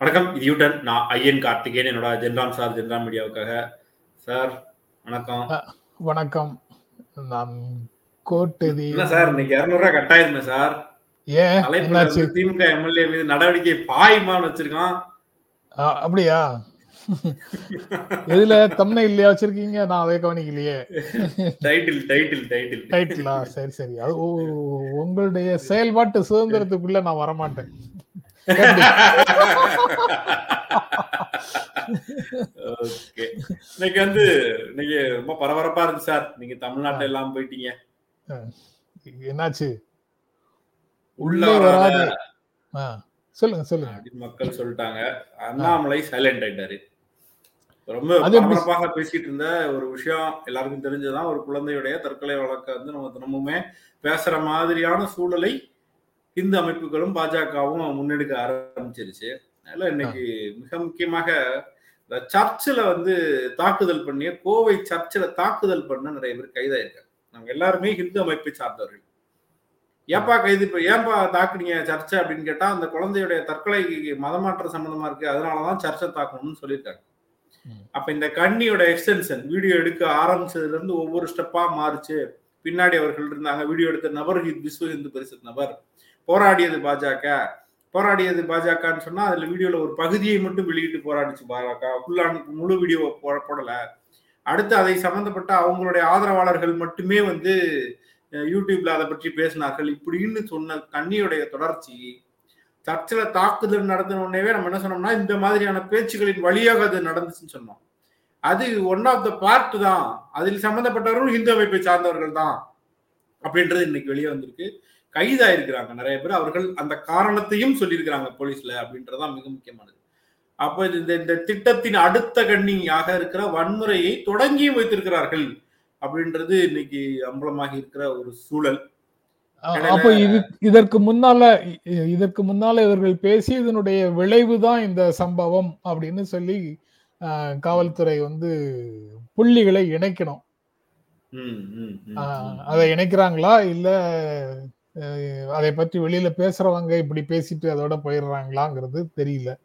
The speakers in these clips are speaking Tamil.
வணக்கம் இது யூட்டன் நான் ஐயன் கார்த்திகேயன் என்னோட ஜென்ராம் சார் ஜென்ராம் மீடியாவுக்காக சார் வணக்கம். வணக்கம். நான் கோட்டதி இல்ல சார் இன்னைக்கு இருநூறுவா கட்டாயிருந்தேன் சார் ஏன்? திமுக எம்எல்ஏ மீது நடவடிக்கை பாயுமான்னு வச்சிருக்கான். அப்படியா? எதுல தம்னை இல்லையா வச்சிருக்கீங்க? நான் அதை கவனிக்கலையே. டைட்டில் டைட்டில் டைட்டில் ரைட்லா சரி சரி. அது உங்களுடைய செயல்பாட்டு சுதந்திரத்துக்குள்ள நான் வரமாட்டேன்? ஓகே. இன்னைக்கு வந்து இன்னைக்கு ரொம்ப பரபரப்பா இருக்கு சார். நீங்க தமிழ்நாட்டுல எல்லாம் போயிட்டீங்க. என்னாச்சு? உள்ள வராத சொல்லுங்க சொல்லுங்க. அப்படின்னு மக்கள் சொல்லிட்டாங்க. அண்ணாமலை சைலண்ட் ஆயிட்டாரு. ரொம்ப பரபரப்பாக பேசிட்டு இருந்த ஒரு விஷயம் எல்லாருக்கும் தெரிஞ்சதுதான். ஒரு குழந்தையுடைய தற்கொலை வழக்க வந்து நம்ம தினமுமே பேசுற மாதிரியான சூழலை இந்து அமைப்புகளும் பாஜகவும் முன்னெடுக்க ஆரம்பிச்சிருச்சு. அதனால இன்னைக்கு மிக முக்கியமாக இந்த சர்ச்சில் வந்து தாக்குதல் பண்ணிய கோவை சர்ச்சில் தாக்குதல் பண்ண நிறைய பேர் கைதாயிருக்காங்க. நாங்க எல்லாருமே இந்து அமைப்பை சார்ந்தவர்கள். ஏன்பா கைது இப்ப ஏன்பா தாக்குனீங்க சர்ச்சை அப்படின்னு கேட்டா அந்த குழந்தையுடைய தற்கொலை மதமாற்றம் சம்பந்தமா இருக்கு அதனாலதான் சர்ச்சை தாக்கணும்னு சொல்லியிருக்காங்க. அப்ப இந்த கண்ணியோட எக்ஸ்டென்ஷன் வீடியோ எடுக்க ஆரம்பிச்சதுல இருந்து ஒவ்வொரு ஸ்டெப்பா மாறுச்சு. பின்னாடி அவர்கள் இருந்தாங்க வீடியோ எடுத்த நபர் விஸ்வ இந்து பரிஷத் நபர். போராடியது பாஜக. போராடியது பாஜகன்னு சொன்னா அதுல வீடியோல ஒரு பகுதியை மட்டும் வெளியிட்டு போராடிச்சு பாஜக. ஃபுல்லான முழு வீடியோ போடல. அடுத்து அதை சம்பந்தப்பட்ட அவங்களுடைய ஆதரவாளர்கள் மட்டுமே வந்து யூடியூப்ல அதை பற்றி பேசினார்கள். இப்படின்னு சொன்ன கண்ணியுடைய தொடர்ச்சி சர்ச்சில் தாக்குதல் நடத்தின உடனேவே நம்ம என்ன சொன்னோம்னா இந்த மாதிரியான பேச்சுகளின் வழியாக அது நடந்துச்சுன்னு சொன்னோம். அது ஒன் ஆஃப் த பார்ட் தான். அதில் சம்பந்தப்பட்டவர்களும் இந்து அமைப்பை சார்ந்தவர்கள் தான் அப்படின்றது இன்னைக்கு வெளியே வந்திருக்கு. கைதாயிருக்கிறாங்க நிறைய பேர். அவர்கள் அந்த காரணத்தையும் சொல்லியிருக்கிறாங்க போலீஸ்ல அப்படின்றதுதான் மிக முக்கியமானது. அப்போ இந்த இந்த திட்டத்தின் அடுத்த கண்ணியாக இருக்கிற வன்முறையை தொடங்கியும் வைத்திருக்கிறார்கள் அப்படின்றது இன்னைக்கு அம்பலமாகி இருக்கிற ஒரு சூழல். அப்ப இது இதற்கு முன்னால இதற்கு முன்னால இவர்கள் பேசி இதனுடைய விளைவு தான் இந்த சம்பவம் அப்படின்னு சொல்லி காவல்துறை வந்து புள்ளிகளை இணைக்கணும். அதை இணைக்கிறாங்களா? இல்ல அதை பற்றி வெளியில பேசுறவங்க இப்படி பேசிட்டு அதோட போயிடுறாங்களாங்கிறது தெரியல.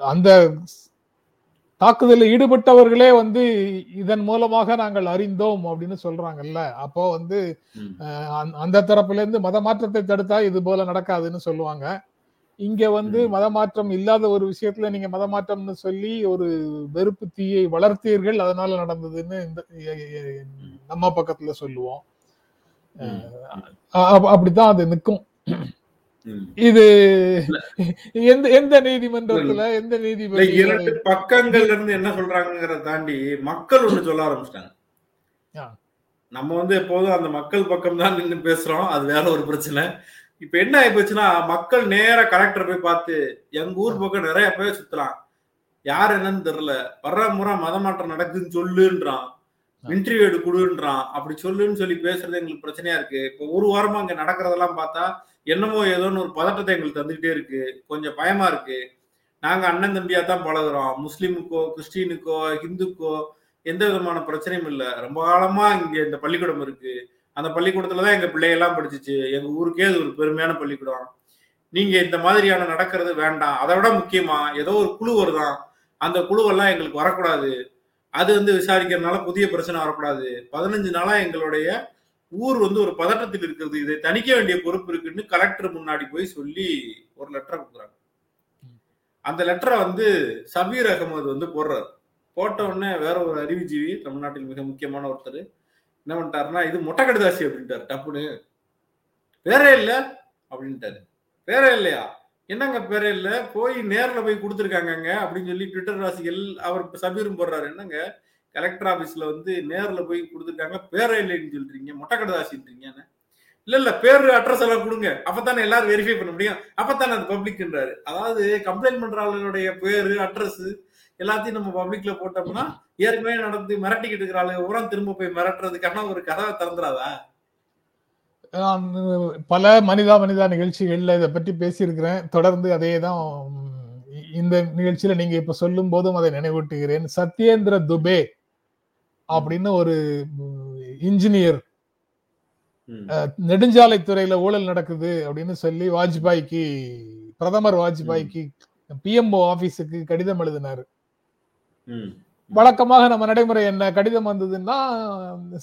அந்த தாக்குதலில் ஈடுபட்டவர்களே வந்து இதன் மூலமாக நாங்கள் அறிந்தோம் அப்படின்னு சொல்றாங்கல்ல. அப்போ வந்து அந்த- தரப்புல இருந்து மத மாற்றத்தை தடுத்தா இது போல நடக்காதுன்னு சொல்லுவாங்க. இங்க வந்து. மத மாற்றம் இல்லாத ஒரு விஷயத்துல நீங்க மத மாற்றம்னு சொல்லி ஒரு வெறுப்பு தீயை வளர்த்தீர்கள் அதனால நடந்ததுன்னு இந்த நம்ம பக்கத்துல சொல்லுவோம். அப்படித்தான் அது நிற்கும். இது எந்த எந்த நீதிமன்றத்துல எந்த நீதிபதி இரண்டு பக்கங்கள்ல இருந்து என்ன சொல்றாங்கிறத தாண்டி மக்கள் ஒண்ணு சொல்ல ஆரம்பிச்சிட்டாங்க. நம்ம வந்து எப்போதும் அந்த மக்கள் பக்கம் தான் நின்று பேசுறோம். அது வேற ஒரு பிரச்சனை. இப்ப என்ன ஆயிப்போச்சுன்னா மக்கள் நேரா கலெக்டர் போய் பார்த்து எங்க ஊர் பக்கம் நிறைய பேர் சுத்தலாம். யார் என்னன்னு தெரியல. வர்ற முறை மதமாற்றம் நடக்குதுன்னு சொல்லுன்றான். இன்டர்வியூ எடு கொடுன்றான். அப்படி சொல்லுன்னு சொல்லி பேசுறது எங்களுக்கு பிரச்சனையா இருக்கு. இப்போ ஒரு வாரமா அங்க நடக்கிறதெல்லாம் பார்த்தா என்னமோ ஏதோன்னு ஒரு பதட்டத்தை எங்களுக்கு தந்துகிட்டே இருக்கு. கொஞ்சம் பயமா இருக்கு. நாங்க அண்ணன் தம்பியா தான் பழகுறோம். முஸ்லீமுக்கோ கிறிஸ்டினுக்கோ ஹிந்துக்கோ எந்த விதமான பிரச்சனையும் இல்லை. ரொம்ப காலமா இங்க இந்த பள்ளிக்கூடம் இருக்கு. அந்த பள்ளிக்கூடத்துல தான் எங்க பிள்ளையெல்லாம் படிச்சுச்சு. எங்க ஊருக்கே அது ஒரு பெருமையான பள்ளிக்கூடம். நீங்க இந்த மாதிரியான நடக்கிறது வேண்டாம். அதை விட முக்கியமா ஏதோ ஒரு குழு வருதான். அந்த குழுவெல்லாம் எங்களுக்கு வரக்கூடாது. அது வந்து விசாரிக்கிறதுனால புதிய பிரச்சனை வரக்கூடாது. பதினஞ்சு நாளா எங்களுடைய ஊர் வந்து ஒரு பதட்டத்தில் இருக்கிறது. இதை தணிக்க வேண்டிய பொறுப்பு இருக்குன்னு கலெக்டர் முன்னாடி போய் சொல்லி ஒரு லெட்டரை கொடுக்குறாங்க. அந்த லெட்டரை வந்து சபீர் அகமது வந்து போடுறாரு. போட்ட உடனே வேற ஒரு அறிவுஜீவி தமிழ்நாட்டில் மிக முக்கியமான ஒருத்தர் என்ன பண்ணிட்டாருன்னா இது மொட்டை கடிதாசி அப்படின்ட்டாரு. டப்புன்னு. வேற இல்லை அப்படின்ட்டாரு. வேற இல்லையா? என்னங்க பேரே இல்ல? போய் நேர்ல போய் கொடுத்துருக்காங்கங்க அப்படின்னு சொல்லி ட்விட்டர் ராசிகள் அவர் சபீரும் போடுறாரு. என்னங்க? கலெக்டர் ஆபீஸ்ல வந்து நேர்ல போய் கொடுத்துருக்காங்க. பேரே இல்லைன்னு சொல்றீங்க. மொட்டை கடிதாசின்றீங்கன்னு இல்ல இல்ல பேர் அட்ரஸ் எல்லாம் கொடுங்க. அப்பதானே எல்லாரும் வெரிஃபை பண்ண முடியும். அப்பதானே அது பப்ளிக்ன்றாரு அதாவது கம்ப்ளைண்ட் பண்ற ஆளுடைய பேரு அட்ரஸ் எல்லாத்தையும் நம்ம பப்ளிக்ல போட்டோம்னா ஏற்கனவே நடந்து மிரட்டிக்கிட்டு இருக்கிற ஆளுங்க உரம் திரும்ப போய் மிரட்டுறதுக்கான ஒரு கதவை திறந்துடாதா? நான் பல மனிதா மனிதா நிகழ்ச்சிகள்ல இதை பற்றி பேசியிருக்கிறேன். தொடர்ந்து அதே தான் இந்த நிகழ்ச்சியில நீங்க இப்ப சொல்லும் போதும் அதை நினைவூட்டுகிறேன். சத்யேந்திர துபே அப்படின்னு ஒரு இன்ஜினியர் ம், நெடுஞ்சாலைத்துறையில ஊழல் நடக்குது அப்படின்னு சொல்லி வாஜ்பாய்க்கு பிரதமர் வாஜ்பாய்க்கு பிஎம்ஓ ஆபீஸுக்கு கடிதம் எழுதினாரு. வழக்கமாக நம்ம நடைமுறை என்ன கடிதம் வந்ததுன்னா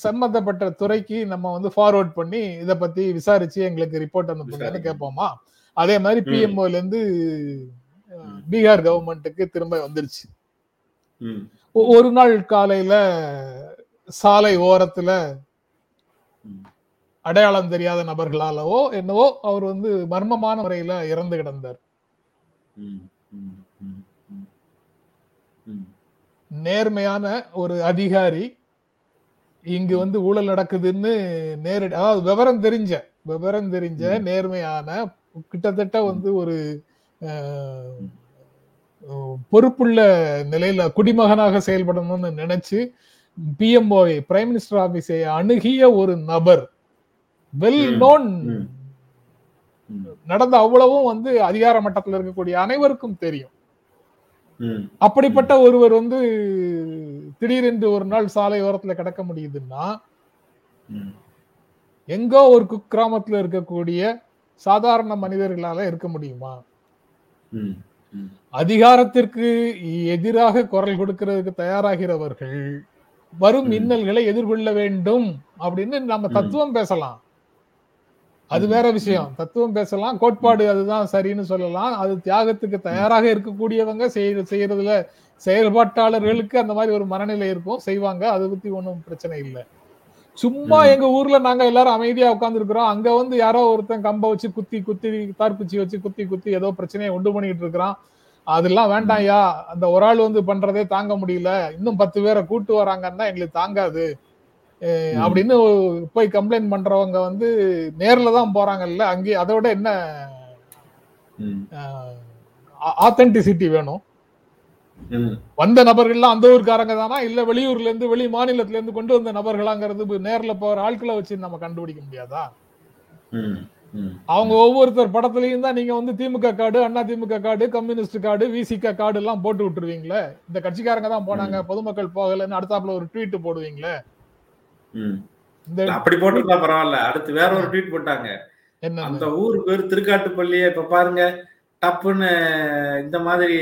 சம்பந்தப்பட்ட துறைக்கு நம்ம வந்து ஃபார்வர்ட் பண்ணி இத பத்தி விசாரிச்சு எங்களுக்கு ரிப்போர்ட் அனுப்புங்கன்னு. கேட்போமா அதே மாதிரி. பிஎம்ஓல இருந்து பீகார் கவர்மெண்ட்டுக்கு திரும்ப வந்துருச்சு ஒரு நாள் காலையில சாலை ஓரத்துல. அடையாளம் தெரியாத நபர்களாலவோ என்னவோ அவர் வந்து மர்மமான முறையில இறந்து கிடந்தார். நேர்மையான ஒரு அதிகாரி இங்கு வந்து ஊழல் நடக்குதுன்னு நேரடி அதாவது விவரம் தெரிஞ்ச விவரம் தெரிஞ்ச. நேர்மையான கிட்டத்தட்ட வந்து ஒரு பொறுப்புள்ள நிலையில குடிமகனாக செயல்படணும்னு நினைச்சு பிஎம்ஓ பிரைம் மினிஸ்டர் ஆபீஸை அணுகிய ஒரு நபர் வெல். நோன் நடந்த அவ்வளவும் வந்து அதிகார மட்டத்தில் இருக்கக்கூடிய அனைவருக்கும் தெரியும் அப்படிப்பட்ட ஒருவர் வந்து திடீரென்று ஒரு நாள் சாலை ஓரத்துல கிடக்க முடியுதுன்னா. எங்கோ ஒரு குக்கிராமத்துல இருக்கக்கூடிய சாதாரண மனிதர்களால இருக்க முடியுமா. அதிகாரத்திற்கு எதிராக குரல் கொடுக்கிறதுக்கு தயாராகிறவர்கள் வரும். இன்னல்களை எதிர்கொள்ள வேண்டும் அப்படின்னு நம்ம. தத்துவம் பேசலாம் அது. வேற விஷயம். தத்துவம் பேசலாம் கோட்பாடு அதுதான் சரின்னு சொல்லலாம். அது தியாகத்துக்கு தயாராக இருக்கக்கூடியவங்க செய்ய செய்யறதுல செயல்பாட்டாளர்களுக்கு அந்த மாதிரி ஒரு மனநிலை இருக்கும் செய்வாங்க. அதை பத்தி ஒன்றும் பிரச்சனை இல்லை. சும்மா. எங்க ஊர்ல நாங்க எல்லாரும் அமைதியா உட்கார்ந்துருக்கிறோம். அங்க வந்து யாரோ ஒருத்தன் கம்ப வச்சு குத்தி குத்தி தார்குச்சி வச்சு குத்தி குத்தி ஏதோ பிரச்சனையை உண்டு பண்ணிட்டு இருக்கிறான். அதெல்லாம் வேண்டாம்யா அந்த ஒரு ஆள் வந்து பண்றதே தாங்க முடியல. இன்னும் பத்து பேரை கூட்டு வராங்கன்னா எங்களுக்கு தாங்காது. அப்படின்னு போய் கம்ப்ளைண்ட் பண்றவங்க வந்து நேர்ல தான் போறாங்கல்ல அங்கே அதோட என்ன ஆத்தென்டிசிட்டி வேணும். வந்த நபர்கள்லாம் அந்த ஊர்க்காரங்க தானா? இல்ல வெளியூர்ல இருந்து வெளி மாநிலத்துல இருந்து கொண்டு வந்த நபர்களாங்கிறது நேர்ல போற ஆட்களை வச்சு நம்ம கண்டுபிடிக்க முடியாதா. அவங்க ஒவ்வொருத்தர் படத்துலயும் தான் நீங்க வந்து DMK card Anna DMK card communist card VCK card எல்லாம் போட்டு விட்டுருவீங்களே? இந்த கட்சிக்காரங்க தான் போனாங்க பொதுமக்கள் போகலன்னு அடுத்தாப்புல ஒரு ட்வீட் போடுவீங்களே? அப்படி போட்டிருந்தா பரவாயில்ல. அடுத்து வேற ஒரு ட்வீட் போட்டாங்க. அந்த ஊர் பேர் திருக்காட்டுப்பள்ளியே. இப்ப பாருங்க டப்புன்னு இந்த மாதிரி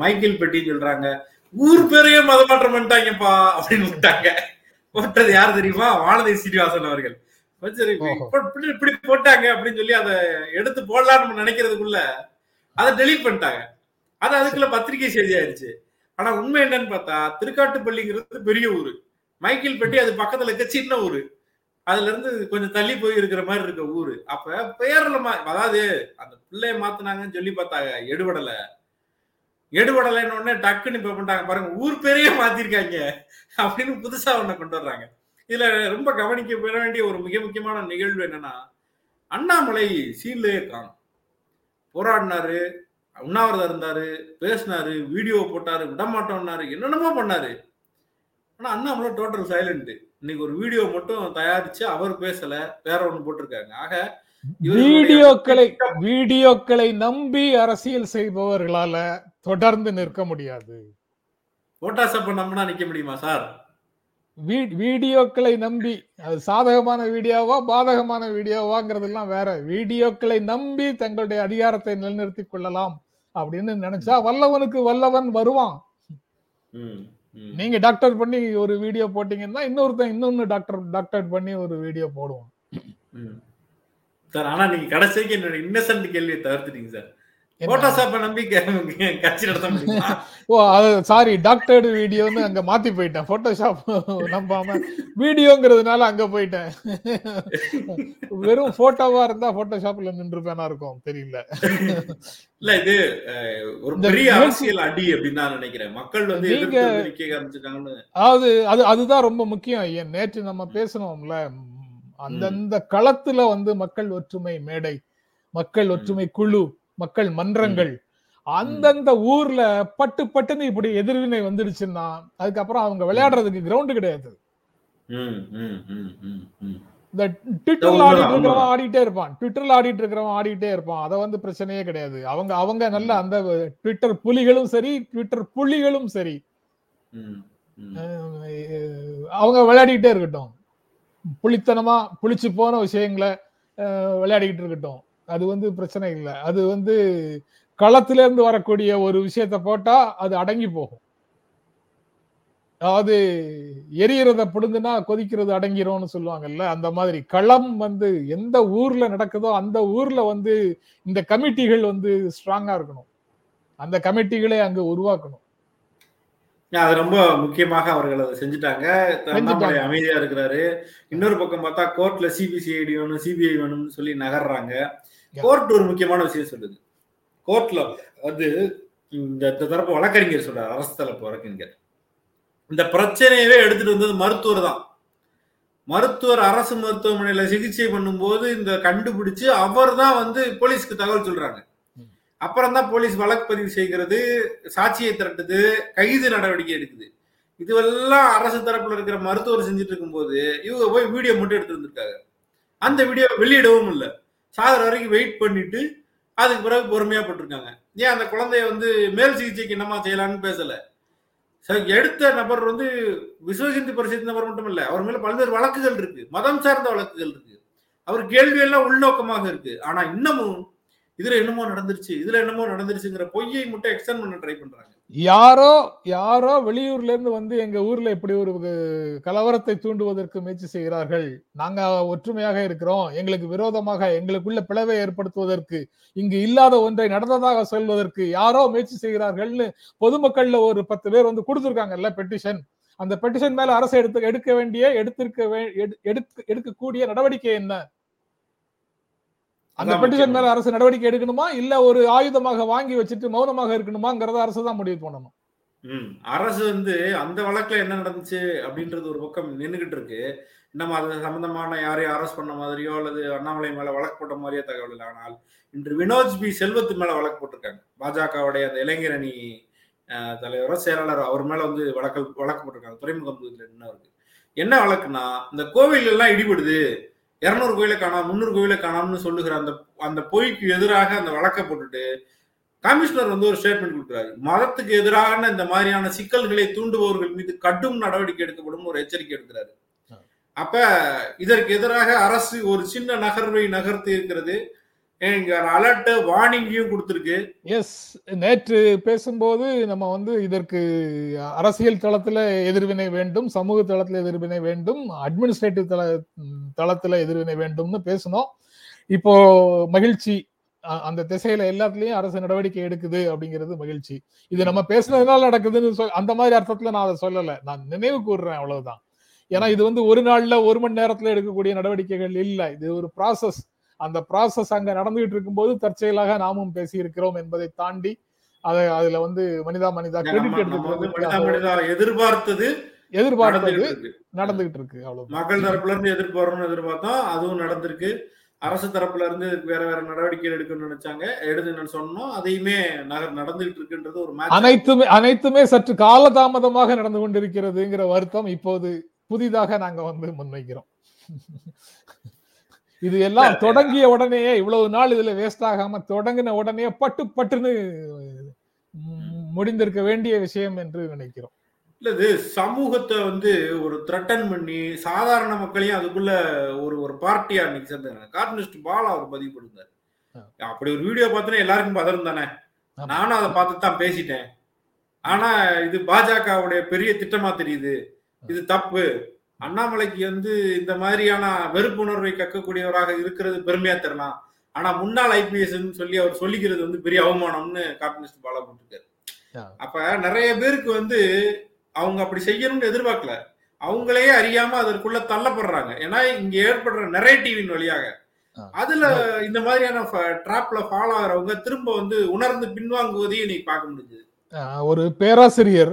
மைக்கேல் பெட்டின்னு சொல்றாங்க. ஊர் பேரையே மதமாற்றம் பண்ணிட்டாங்கப்பா அப்படின்னு விட்டாங்க. போட்டது யார் தெரியுமா? வானதி சீனிவாசன் அவர்கள். சரி இப்படி இப்படி போட்டாங்க அப்படின்னு சொல்லி அதை எடுத்து போடலாம்னு நினைக்கிறதுக்குள்ள அதை டெலீட் பண்ணிட்டாங்க. அது அதுக்குள்ள பத்திரிகை செய்தி ஆயிடுச்சு ஆனா உண்மை என்னன்னு பார்த்தா திருக்காட்டுப்பள்ளிங்கிறது பெரிய ஊரு. மைக்கேல் பெட்டி அது பக்கத்துல இருக்க சின்ன ஊரு. அதுல இருந்து கொஞ்சம் தள்ளி போய் இருக்கிற மாதிரி இருக்க ஊரு. அப்ப பெயர்ல அதாவது அந்த பிள்ளைய மாத்தினாங்கன்னு சொல்லி பார்த்தாங்க எடுபடல. எடுபடலைன்னு உடனே டக்குன்னு இப்ப பண்ணிட்டாங்க பாருங்க ஊர் பேரையே மாத்திருக்காங்க அப்படின்னு புதுசா ஒண்ணு கொண்டு வர்றாங்க. இதுல ரொம்ப கவனிக்க பெற வேண்டிய ஒரு மிக முக்கியமான நிகழ்வு என்னன்னா அண்ணாமலை சீன்லயே காணும் போராடினாரு உண்ணாவிரதம் இருந்தாரு பேசினாரு வீடியோ போட்டாரு விடமாட்டோம்னாரு என்னென்னமோ பண்ணாரு. ஆனா அண்ணாமலை டோட்டல் சைலண்ட் இன்னைக்கு ஒரு வீடியோ மட்டும் தயாரிச்சு அவர் பேசல வேற ஒண்ணு போட்டிருக்காங்க. ஆக வீடியோக்களை வீடியோக்களை நம்பி அரசியல் செய்பவர்களால தொடர்ந்து நிற்க முடியாது. போட்டாசப்ப நம்பினா நிக்க முடியுமா சார் வீடியோக்களை நம்பி அது சாதகமான வீடியோவா பாதகமான வீடியோவாங்கிறதெல்லாம் வேற. வீடியோக்களை நம்பி தங்களுடைய அதிகாரத்தை நிலைநிறுத்திக் கொள்ளலாம் அப்படின்னு நினைச்சா வல்லவனுக்கு வல்லவன் வருவான். நீங்க டாக்டர் பண்ணி ஒரு வீடியோ போட்டீங்கன்னா இன்னொருத்தன் இன்னொன்னு டாக்டர் டாக்டர் பண்ணி ஒரு வீடியோ போடுவான். ம். சார் ஆனா நீங்க கடைசிக்கு என்னோட இன்னசென்ட் கேள்வியை தவிர்த்துட்டீங்க சார். ஓ அது சாரி டாக்டர்டு வீடியோன்னு அங்க மாத்தி போயிட்டேன். போட்டோஷாப் நம்பாம வீடியோங்கிறதுனால அங்க போயிட்டேன். வெறும் போட்டோவா இருந்தா போட்டோஷாப்ல நின்றுப்பேனா இருக்கும் தெரியல. இல்ல இது ஒரு பெரிய அரசியல் அடி அப்படின்னு நான் நினைக்கிறேன். மக்கள் வந்து அதாவது அது அதுதான் ரொம்ப முக்கியம் நேற்று நம்ம பேசணும்ல அந்தந்த களத்துல வந்து மக்கள் ஒற்றுமை மேடை மக்கள் ஒற்றுமை குழு மக்கள் மன்றங்கள் அந்தந்த ஊர்ல பட்டு பட்டுன்னு இப்படி எதிர்வினை வந்துடுச்சுன்னா அதுக்கப்புறம் அவங்க விளையாடுறதுக்கு கிரவுண்ட் கிடையாது. இந்த ட்விட்டர்ல ஆடிட்டு இருக்கிறவன். ஆடிட்டே இருப்பான். ட்விட்டர்ல ஆடிட்டு இருக்கிறவன் ஆடிட்டே இருப்பான். அத வந்து பிரச்சனையே கிடையாது. அவங்க அவங்க நல்ல அந்த ட்விட்டர் புலிகளும் சரி ட்விட்டர் புலிகளும் சரி. அவங்க விளையாடிக்கிட்டே இருக்கட்டும். புளித்தனமா புளிச்சு போன விஷயங்களை விளையாடிக்கிட்டு இருக்கட்டும். அது வந்து பிரச்சனை இல்லை. அது வந்து களத்துல இருந்து வரக்கூடிய ஒரு விஷயத்த போட்டா அது அடங்கி போகும். அதாவது எரியறத பிடுங்குனா கொதிக்கிறது அடங்கிரும்னு சொல்லுவாங்கல்ல அந்த மாதிரி. களம் வந்து எந்த ஊர்ல நடக்குதோ அந்த ஊர்ல வந்து இந்த கமிட்டிகள் வந்து ஸ்ட்ராங்கா இருக்கணும். அந்த கமிட்டிகளை அங்க உருவாக்கணும். அது ரொம்ப முக்கியமாக அவர்கள் அதை செஞ்சுட்டாங்க. அண்ணாமலை அமைதியா இருக்கிறாரு. இன்னொரு பக்கம் பார்த்தா கோர்ட்ல சிபிசிஐடி வேணும் சிபிஐ வேணும்னு சொல்லி நகர்றாங்க. கோர்ட் ஒரு முக்கியமான விஷயம் சொல்லுது. கோர்ட்ல இந்த இந்த தரப்பு வழக்கறிஞர் சொல்றாரு அரசு தரப்பு வழக்கறிஞர். இந்த பிரச்சனையவே எடுத்துட்டு வந்தது மருத்துவர் தான். மருத்துவர் அரசு மருத்துவமனையில சிகிச்சை பண்ணும்போது இந்த கண்டுபிடிச்சு அவர் தான் வந்து போலீஸ்க்கு தகவல் சொல்றாங்க. அப்புறம் தான் போலீஸ் வழக்கு பதிவு செய்கிறது சாட்சியை திரட்டுது கைது நடவடிக்கை எடுக்குது. இதுவெல்லாம் அரசு தரப்புல இருக்கிற மருத்துவர் செஞ்சுட்டு இருக்கும்போது இவங்க போய் வீடியோ மட்டும் எடுத்து வந்திருக்காங்க. அந்த வீடியோ வெளியிடவும் இல்லை. சாகர வரைக்கும் வெயிட் பண்ணிட்டு அதுக்கு பிறகு பொறுமையா போட்டிருக்காங்க. ஏன் அந்த குழந்தைய வந்து மேல் சிகிச்சைக்கு என்னமா செய்யலாம்னு பேசல? எடுத்த நபர் வந்து விஸ்வ ஹிந்து நபர் மட்டும் இல்லை அவர் மேல பல்வேறு வழக்குகள் இருக்கு. மதம் சார்ந்த வழக்குகள் இருக்கு. அவர் கேள்வியெல்லாம் உள்நோக்கமாக இருக்கு. ஆனா இன்னமும் இதுல என்னமோ நடந்துருச்சு இதுல என்னமோ நடந்துருச்சுங்கிற பொய்யை மட்டும் எக்ஸ்டெண்ட் பண்ண ட்ரை பண்றாங்க. யாரோ யாரோ வெளியூர்ல இருந்து வந்து எங்க ஊர்ல இப்படி ஒரு கலவரத்தை தூண்டுவதற்கு முயற்சி செய்கிறார்கள். நாங்க ஒற்றுமையாக இருக்கிறோம். எங்களுக்கு விரோதமாக எங்களுக்குள்ள பிளவை ஏற்படுத்துவதற்கு இங்கு இல்லாத ஒன்றை நடந்ததாக சொல்வதற்கு யாரோ முயற்சி செய்கிறார்கள்னு பொதுமக்கள்ல ஒரு பத்து பேர் வந்து கொடுத்துருக்காங்கல்ல பெட்டிஷன் அந்த பெட்டிஷன் மேல அரசு எடுத்து எடுக்க வேண்டிய எடுத்திருக்க வே- எடு- எடுக்க எடுக்கக்கூடிய நடவடிக்கை என்ன? அந்த பெட்டிஷன். மேல அரசு நடவடிக்கை எடுக்கணுமா? இல்ல ஒரு ஆயுதமாக வாங்கி வச்சுட்டு மௌனமாக இருக்கணுமாங்கிறத அரசு தான் முடிவு பண்ணணும். ம். அரசு வந்து அந்த வழக்குல என்ன நடந்துச்சு அப்படின்றது ஒரு பக்கம் நின்றுகிட்டு இருக்கு. நம்ம அது சம்பந்தமான யாரையும் அரெஸ்ட் பண்ண மாதிரியோ அல்லது அண்ணாமலை மேல வழக்கு போட்ட மாதிரியோ தகவல் இல்லை. ஆனால் இன்று வினோத் பி. செல்வத்து மேல வழக்கு போட்டிருக்காங்க. பாஜகவுடைய அந்த இளைஞர் அணி தலைவரோ செயலாளரோ அவர் மேல வந்து வழக்கு வழக்கு போட்டிருக்காங்க. துறைமுகம் பகுதியில் இருக்கு என்ன வழக்குனா இந்த கோவில் எல்லாம் இடிபடுது. இருநூறு கோயிலை காணாம் முந்நூறு கோயிலை காணாம்னு சொல்லுகிற அந்த அந்த பொய்க்கு எதிராக அந்த வழக்கை போட்டுட்டு கமிஷனர் வந்து ஒரு ஸ்டேட்மெண்ட் கொடுக்குறாரு. மதத்துக்கு எதிரான இந்த மாதிரியான சிக்கல்களை தூண்டுபவர்கள் மீது கடும் நடவடிக்கை எடுக்கப்படும் ஒரு எச்சரிக்கை எடுக்கிறாரு. அப்ப இதற்கு எதிராக அரசு ஒரு சின்ன நகர்வை நகர்த்தி இருக்கிறது. அலர்ட் வார்னிங்கையும் கொடுத்துருக்கு. எஸ் நேற்று பேசும்போது நம்ம வந்து இதற்கு அரசியல் தளத்துல எதிர்வினை வேண்டும் சமூக தளத்துல எதிர்வினை வேண்டும் அட்மினிஸ்ட்ரேட்டிவ் தள தளத்தில் தளத்துல எதிர்வினை வேண்டும்னு பேசணும் இப்போ மகிழ்ச்சி அந்த திசையில எல்லாத்துலயும் அரசு நடவடிக்கை எடுக்குது அப்படிங்கிறது மகிழ்ச்சி. இது நம்ம பேசுனதுனால நடக்குதுன்னு சொல் அந்த மாதிரி அர்த்தத்துல நான் அதை சொல்லல. நான் நினைவு கூறுறேன் அவ்வளவுதான். ஏன்னா இது வந்து ஒரு நாள்ல ஒரு மணி நேரத்துல எடுக்கக்கூடிய நடவடிக்கைகள் இல்ல. இது ஒரு ப்ராசஸ் அந்த ப்ராசஸ் அங்க நடந்துகிட்டு இருக்கும்போது தற்செயலாக நாமும் பேசி இருக்கிறோம் என்பதை தாண்டி அதை அதுல வந்து மனிதா மனிதா கிரெடிட் எடுத்துக்கிறது எதிர்பார்த்தது எதிர்பார்த்தது நடந்துகிட்டு இருக்கு. அவ்வளவுதான். மக்கள் தரப்புல இருந்து எதிர்பார்க்கணும்னு எதிர்பார்த்தோம் அதுவும் நடந்திருக்கு. அரசு தரப்புல இருந்து வேற வேற நடவடிக்கை எடுக்கணும்னு நினைச்சாங்க. எடுத்துன்னு சொன்னோம். அதையுமே நகர் நடந்துகிட்டு இருக்குன்றது ஒரு அனைத்துமே அனைத்துமே சற்று காலதாமதமாக நடந்து கொண்டிருக்கிறதுங்கிற வருத்தம் இப்போது புதிதாக நாங்க வந்து முன்வைக்கிறோம். இது எல்லாம் தொடங்கிய உடனேயே இவ்வளவு நாள் இதுல வேஸ்ட் ஆகாம தொடங்கின உடனே பட்டு பட்டுன்னு முடிந்திருக்க வேண்டிய விஷயம் என்று நினைக்கிறோம். இல்ல இது சமூகத்தை வந்து ஒரு த்ரெட்டன் பண்ணி சாதாரண மக்களையும் அதுக்குள்ள ஒரு ஒரு பார்ட்டியா இன்னைக்கு சேர்ந்தாங்க கார்டனிஸ்ட் பாலா அவர் பதிவு பண்ணிருந்தாரு. அப்படி ஒரு வீடியோ பார்த்தோன்னா எல்லாருக்கும் பதறும் தானே. நானும் அதை பார்த்து தான் பேசிட்டேன். ஆனா இது பாஜகவுடைய பெரிய திட்டமா தெரியுது. இது தப்பு. அண்ணாமலைக்கு வந்து இந்த மாதிரியான வெறுப்புணர்வை கக்கக்கூடியவராக இருக்கிறது பெருமையா தெரியலாம் ஆனா முன்னாள் ஐபிஎஸ் சொல்லி அவர் சொல்லிக்கிறது வந்து பெரிய அவமானம்னு கார்டனிஸ்ட் பாலா போட்டிருக்காரு. அப்ப நிறைய பேருக்கு வந்து அவங்க அப்படி செய்யணும்னு எதிர்பார்க்கல. அவங்களே அறியாம அதற்குள்ள தள்ளப்படுறாங்க. ஏன்னா இங்க ஏற்படுற நெரேட்டிவின் வழியாக. அதுல இந்த மாதிரியான ட்ராப்ல ஃபாலோ ஆகிறவங்க திரும்ப வந்து உணர்ந்து பின்வாங்குவதையும் நீ பார்க்க அஹ், ஒரு பேராசிரியர்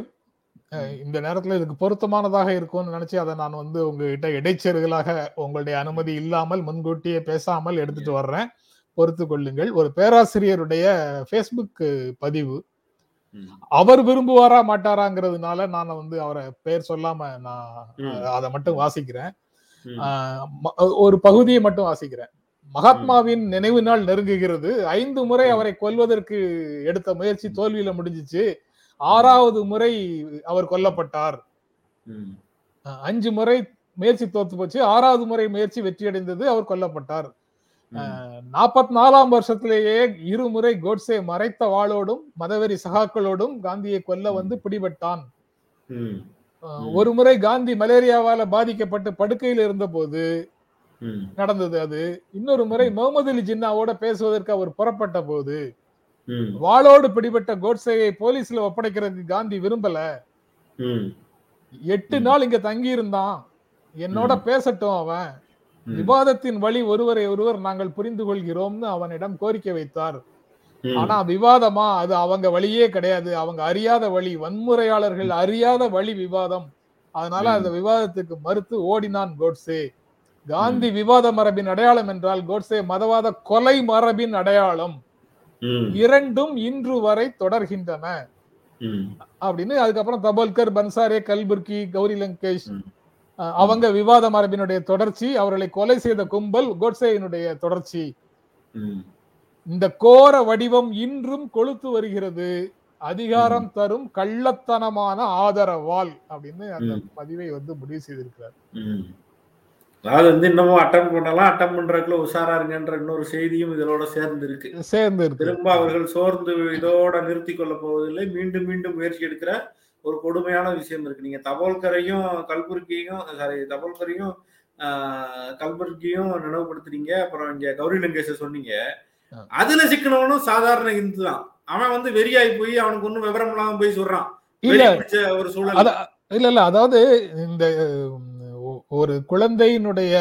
இந்த நேரத்துல இதுக்கு பொருத்தமானதாக இருக்கும்னு நினைச்சு அதை நான் வந்து உங்ககிட்ட இடைச்செருகலாக உங்களுடைய அனுமதி இல்லாமல் முன்கூட்டியே பேசாமல் எடுத்துட்டு வர்றேன். பொறுத்து கொள்ளுங்கள். ஒரு பேராசிரியருடைய ஃபேஸ்புக் பதிவு. அவர் விரும்புவாரா மாட்டாராங்கிறதுனால நான் வந்து அவரை பெயர் சொல்லாம நான். அதை மட்டும் வாசிக்கிறேன். ஒரு பகுதியை மட்டும் வாசிக்கிறேன். மகாத்மாவின் நினைவு நாள் நெருங்குகிறது. ஐந்து முறை அவரை கொல்வதற்கு எடுத்த முயற்சி தோல்வியில முடிஞ்சிச்சு. ஆறாவது முறை அவர் கொல்லப்பட்டார் அஞ்சு முறை முயற்சி தோத்து போச்சு ஆறாவது முறை முயற்சி வெற்றியடைந்தது அவர் கொல்லப்பட்டார். நாற்பத்தி நாலாம் வருஷத்திலேயே இருமுறை கோட்சே மறைத்த வாளோடும் மதவெறி சகாக்களோடும் காந்தியை கொல்ல வந்து பிடிபட்டான். ஒரு முறை காந்தி மலேரியாவால பாதிக்கப்பட்டு படுக்கையில் இருந்தபோது ம். நடந்தது அது இன்னொரு முறை முகமது அலி ஜின்னாவோட பேசுவதற்கு அவர் புறப்பட்ட போது. வாளோடு பிடிபட்ட கோட்சேயை போலீஸ்ல ஒப்படைக்கிறதுக்கு காந்தி விரும்பல. எட்டு. நாள் இங்க தங்கி இருந்தான் என்னோட. பேசட்டும் அவன். விவாதத்தின் வழி ஒருவரை ஒருவர் நாங்கள் புரிந்து கொள்கிறோம்னு அவனிடம் கோரிக்கை வைத்தார். ஆனா விவாதமா அது அவங்க வழியே கிடையாது அவங்க அறியாத வழி வன்முறையாளர்கள் அறியாத வழி விவாதம் அதனால. அந்த விவாதத்துக்கு மறுத்து ஓடினான் கோட்சே காந்தி விவாத மரபின் அடையாளம் என்றால் கோட்சே மதவாத கொலை மரபின் அடையாளம். இரண்டும் இன்று வரை தொடர்கின்றன. அப்படின்னு அதுக்கப்புறம் தபோல்கர் பன்சாரே கல்புர்கி கௌரி லங்கேஷ் அவங்க விவாத மரபினுடைய தொடர்ச்சி அவர்களை கொலை செய்த கும்பல் கோட்சேயினுடைய தொடர்ச்சி. இந்த கோர வடிவம் இன்றும் கொளுத்து வருகிறது அதிகாரம் தரும் கள்ளத்தனமான ஆதரவால் அப்படின்னு அந்த. பதிவை வந்து முடிவு செய்திருக்கிறார். அதாவது வந்து இன்னமும் அட்டம் பண்ணலாம். அட்டம் பண்றதுக்குள்ள உஷாரா இருங்கன்ற இன்னொரு செய்தியும் இதோட சேர்ந்து இருக்கு சேர்ந்து இருக்கு திரும்ப அவர்கள் சோர்ந்து இதோட நிறுத்தி கொள்ள போவதில்லை. மீண்டும் மீண்டும் முயற்சி எடுக்கிற ஒரு கொடுமையான விஷயம் இருக்கு. நீங்க தபோல்கரையும் கல்புர்கியும் சாரி தபோல்கரையும் கல்புர்கியும் நினைவுபடுத்துறீங்க அப்புறம் இங்க கௌரி லங்கேஷ சொன்னீங்க. அதுல சிக்கனவனும் சாதாரண இந்து தான். அவன் வந்து வெறியாகி போய் அவனுக்கு ஒன்னும் விவரம் இல்லாம போய் சொல்றான். ஒரு சூழல். இல்ல இல்ல. அதாவது இந்த ஒரு குழந்தையினுடைய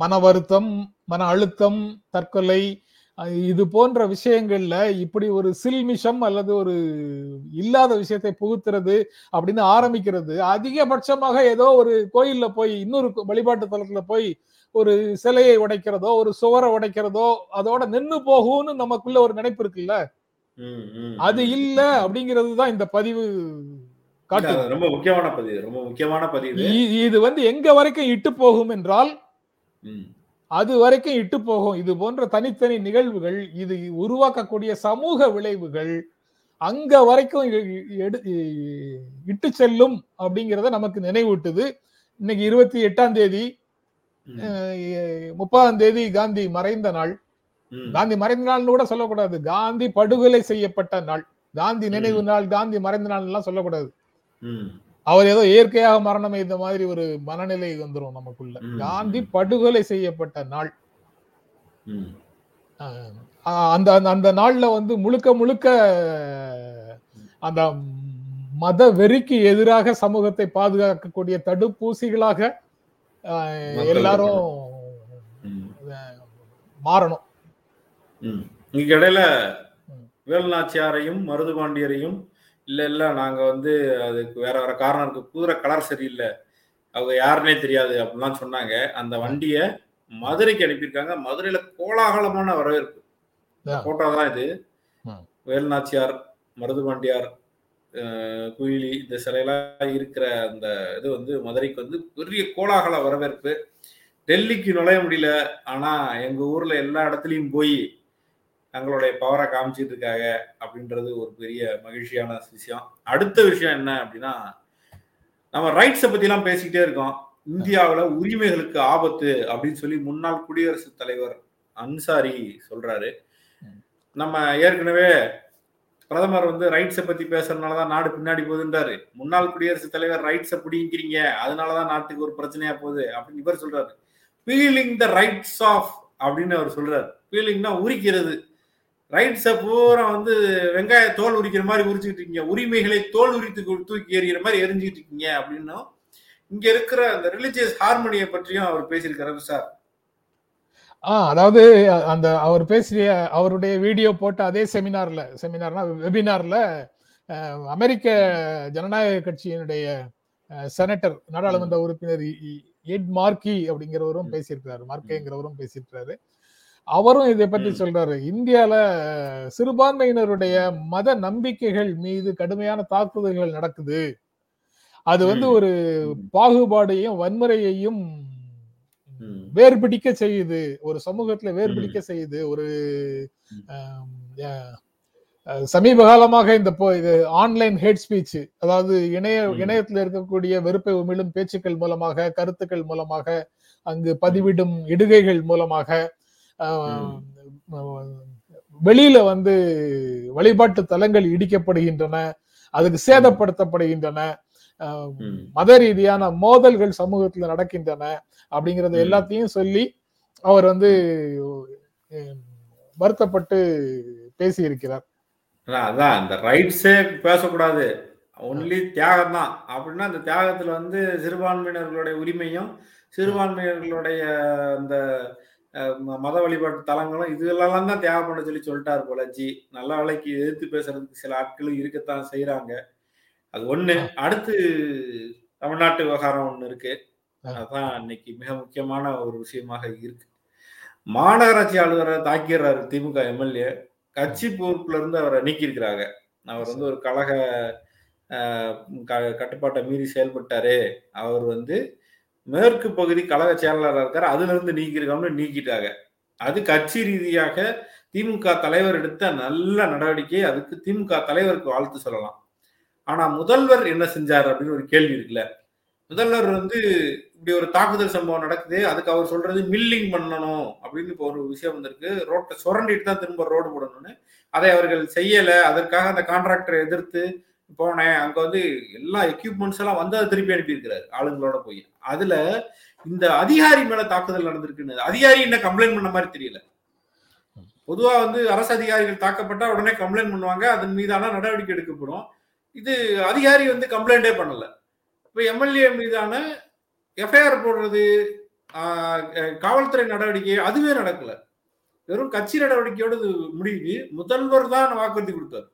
மன வருத்தம் மன அழுத்தம் தற்கொலை இது போன்ற விஷயங்கள்ல இப்படி ஒரு சில்மிஷம் அல்லது ஒரு இல்லாத விஷயத்தை புகுத்துறது அப்படின்னு ஆரம்பிக்கிறது அதிகபட்சமாக ஏதோ ஒரு கோயில்ல போய் இன்னொரு வழிபாட்டு தலத்துல போய் ஒரு சிலையை உடைக்கிறதோ ஒரு சுவரை உடைக்கிறதோ அதோட நின்னு போகும்னு நமக்குள்ள ஒரு நினைப்பு இருக்குல்ல அது. இல்ல அப்படிங்கிறது தான் இந்த பதிவு ரொம்ப முக்கியமான பதிவு ரொம்ப முக்கியமான பதிவு. இது வந்து எங்க வரைக்கும் இட்டு போகும் என்றால் அது வரைக்கும் இட்டு போகும். இது போன்ற தனித்தனி நிகழ்வுகள் இது உருவாக்கக்கூடிய சமூக விளைவுகள் அங்க வரைக்கும் இட்டு செல்லும் அப்படிங்கறத நமக்கு நினைவூட்டுது. இன்னைக்கு இருபத்தி எட்டாம் தேதி முப்பதாம் தேதி காந்தி மறைந்த நாள். காந்தி மறைந்த நாள்னு கூட சொல்லக்கூடாது. காந்தி படுகொலை செய்யப்பட்ட நாள். காந்தி நினைவு நாள் காந்தி மறைந்த நாள் எல்லாம் சொல்லக்கூடாது. அவர் ஏதோ இயற்கையாக மரணம் இந்த மாதிரி ஒரு மனநிலை வந்துரும் நமக்குள்ள. காந்தி படுகொலை செய்யப்பட்ட நாள் அந்த அந்த- அந்த நாள்ல வந்து முழுக்க முழுக்க அந்த மத வெறிக்கு எதிராக சமூகத்தை பாதுகாக்கக்கூடிய தடுப்பூசிகளாக எல்லாரும் மாறணும். இதுக்கு இடையில. வேலுநாச்சியாரையும் மருதுபாண்டியரையும் இல்ல இல்ல. நாங்க வந்து அதுக்கு வேற வேற காரணம் இருக்கு. குதிரை கலர் சரியில்லை. அவங்க யாருன்னே தெரியாது அப்படிலாம் சொன்னாங்க. அந்த வண்டிய மதுரைக்கு அனுப்பியிருக்காங்க. மதுரையில கோலாகலமான வரவேற்பு. போட்டோ தான் இது. வேலுநாச்சியார் மருதுபாண்டியார் குயிலி இந்த சிலையெல்லாம் இருக்கிற அந்த இது வந்து மதுரைக்கு வந்து பெரிய கோலாகல வரவேற்பு. டெல்லிக்கு நுழைய முடியல. ஆனா எங்க ஊர்ல எல்லா இடத்துலயும் போய் தங்களுடைய பவரை காமிச்சிட்டு இருக்காங்க அப்படின்றது ஒரு பெரிய மகிழ்ச்சியான விஷயம். அடுத்த விஷயம் என்ன அப்படின்னா நம்ம ரைட்ஸை பற்றிலாம் பேசிக்கிட்டே இருக்கோம். இந்தியாவில் உரிமைகளுக்கு ஆபத்து அப்படின்னு சொல்லி முன்னாள் குடியரசுத் தலைவர் அன்சாரி சொல்றாரு. நம்ம ஏற்கனவே பிரதமர் வந்து ரைட்ஸை பத்தி பேசுறதுனாலதான் நாடு பின்னாடி போகுதுன்றாரு. முன்னாள் குடியரசுத் தலைவர் ரைட்ஸை பிடிங்கிறீங்க அதனால தான் நாட்டுக்கு ஒரு பிரச்சனையா போகுது அப்படின்னு இவர் சொல்றாரு. ஃபீலிங் த ரைட்ஸ் ஆஃப் அப்படின்னு அவர் சொல்றாரு. ஃபீலிங்னா உரிக்கிறது. ரைட்ஸை பூரா வந்து வெங்காய தோல் உரிக்கிற மாதிரி உரிச்சுக்கிட்டு இருக்கீங்க. உரிமைகளை தோல் உரித்து தூக்கி எறிகிற மாதிரி எரிஞ்சுக்கிட்டு இருக்கீங்க அப்படின்னும் இங்க இருக்கிற அந்த ரிலிஜியஸ் ஹார்மோனியை பற்றியும் அவர் பேசியிருக்காரு சார் ஆ அதாவது அந்த அவர் பேசிய அவருடைய வீடியோ போட்ட அதே செமினார்ல செமினார்னா வெபினார்ல அமெரிக்க ஜனநாயக கட்சியினுடைய செனட்டர் நாடாளுமன்ற உறுப்பினர் எட் மார்க்கி அப்படிங்கிறவரும். பேசியிருக்கிறாரு. மார்க்கேங்கிறவரும் பேசியிருக்கிறாரு. அவரும் இதை பற்றி. சொல்றாரு இந்தியால சிறுபான்மையினருடைய மத நம்பிக்கைகள் மீது கடுமையான தாக்குதல்கள் நடக்குது அது வந்து. ஒரு. பாகுபாடையும் வன்முறையையும் ம். வேறுபிடிக்க செய்யுது ஒரு சமூகத்துல வேறுபிடிக்க செய்யுது ஒரு சமீப காலமாக இந்த போ- இது ஆன்லைன் ஹேட் ஸ்பீச் அதாவது இணைய. இணையத்துல இருக்கக்கூடிய வெறுப்பை உமிழும் பேச்சுக்கள் மூலமாக கருத்துக்கள் மூலமாக அங்கு பதிவிடும் இடுகைகள் மூலமாக வெளியில வந்து வழிபாட்டு தலங்கள் இடிக்கப்படுகின்றன அதுக்கு சேதப்படுத்தப்படுகின்றன. மத ரீதியான மோதல்கள் சமூகத்துல நடக்கின்றன அப்படிங்கறது. எல்லாத்தையும் சொல்லி அவர் வந்து வருத்தப்பட்டு பேசியிருக்கிறார் அதான், அதான் இந்த ரைட்ஸே பேசக்கூடாது ஒன்லி தியாகம் தான் அப்படின்னா அந்த தியாகத்துல வந்து சிறுபான்மையினர்களுடைய உரிமையும் சிறுபான்மையினர்களுடைய அந்த மத வழிபாட்டு தலங்களும் இதெல்லாம் தான் தியாகம் சொல்லி சொல்லிட்டாரு போல. ஜி நல்ல வேலைக்கு எதிர்த்து பேசுறதுக்கு சில ஆட்களும் இருக்கத்தான் செய்யறாங்க அது ஒண்ணு. அடுத்து தமிழ்நாட்டு விவகாரம் ஒண்ணு இருக்கு. அதுதான் இன்னைக்கு மிக முக்கியமான ஒரு விஷயமாக இருக்கு. மாநகராட்சி ஆளுநரை தாக்கிடுறாரு திமுக எம்எல்ஏ. கட்சி பொறுப்புல இருந்து அவரை நீக்கியிருக்கிறாங்க. அவர் வந்து ஒரு கழக கட்டுப்பாட்டை மீறி செயல்பட்டாரு. அவர் வந்து மேற்கு பகுதி கழக செயலாளராக இருக்கார். அதுல இருந்து நீக்கிருக்காங்க நீக்கிட்டாங்க. அது கட்சி ரீதியாக திமுக தலைவர் எடுத்த நல்ல நடவடிக்கை அதுக்கு திமுக தலைவருக்கு வாழ்த்து சொல்லலாம். ஆனா முதல்வர் என்ன செஞ்சார் அப்படின்னு ஒரு கேள்வி இருக்குல்ல. முதல்வர் வந்து இப்படி ஒரு தாக்குதல் சம்பவம் நடக்குது. அதுக்கு அவர் சொல்றது மில்லிங் பண்ணணும் அப்படின்னு இப்போ ஒரு விஷயம் வந்திருக்கு. ரோட்டை சுரண்டிட்டு தான் திரும்ப ரோடு போடணும்னு. அதை அவர்கள் செய்யல. அதற்காக அந்த கான்ட்ராக்டரை எதிர்த்து போனேன். அங்க வந்து எல்லா எக்யூப்மெண்ட்ஸ் எல்லாம் வந்து அதை திருப்பி அனுப்பியிருக்கிறாரு ஆளுங்களோட போய். அதுல இந்த அதிகாரி மேல தாக்குதல் நடந்திருக்குன்னு அதிகாரி என்ன கம்ப்ளைண்ட் பண்ண மாதிரி தெரியல. பொதுவா வந்து அரசு அதிகாரிகள் தாக்கப்பட்டா உடனே கம்ப்ளைண்ட் பண்ணுவாங்க அதன் மீதான நடவடிக்கை எடுக்கப்படும். இது அதிகாரி வந்து கம்ப்ளைண்டே பண்ணல. இப்ப எம்எல்ஏ மீதான எஃப்ஐஆர் போடுறது காவல்துறை நடவடிக்கை அதுவே நடக்கல. வெறும் கட்சி நடவடிக்கையோடு முடியுது. முதல்வர் தான் வாக்குறுதி கொடுத்தாரு.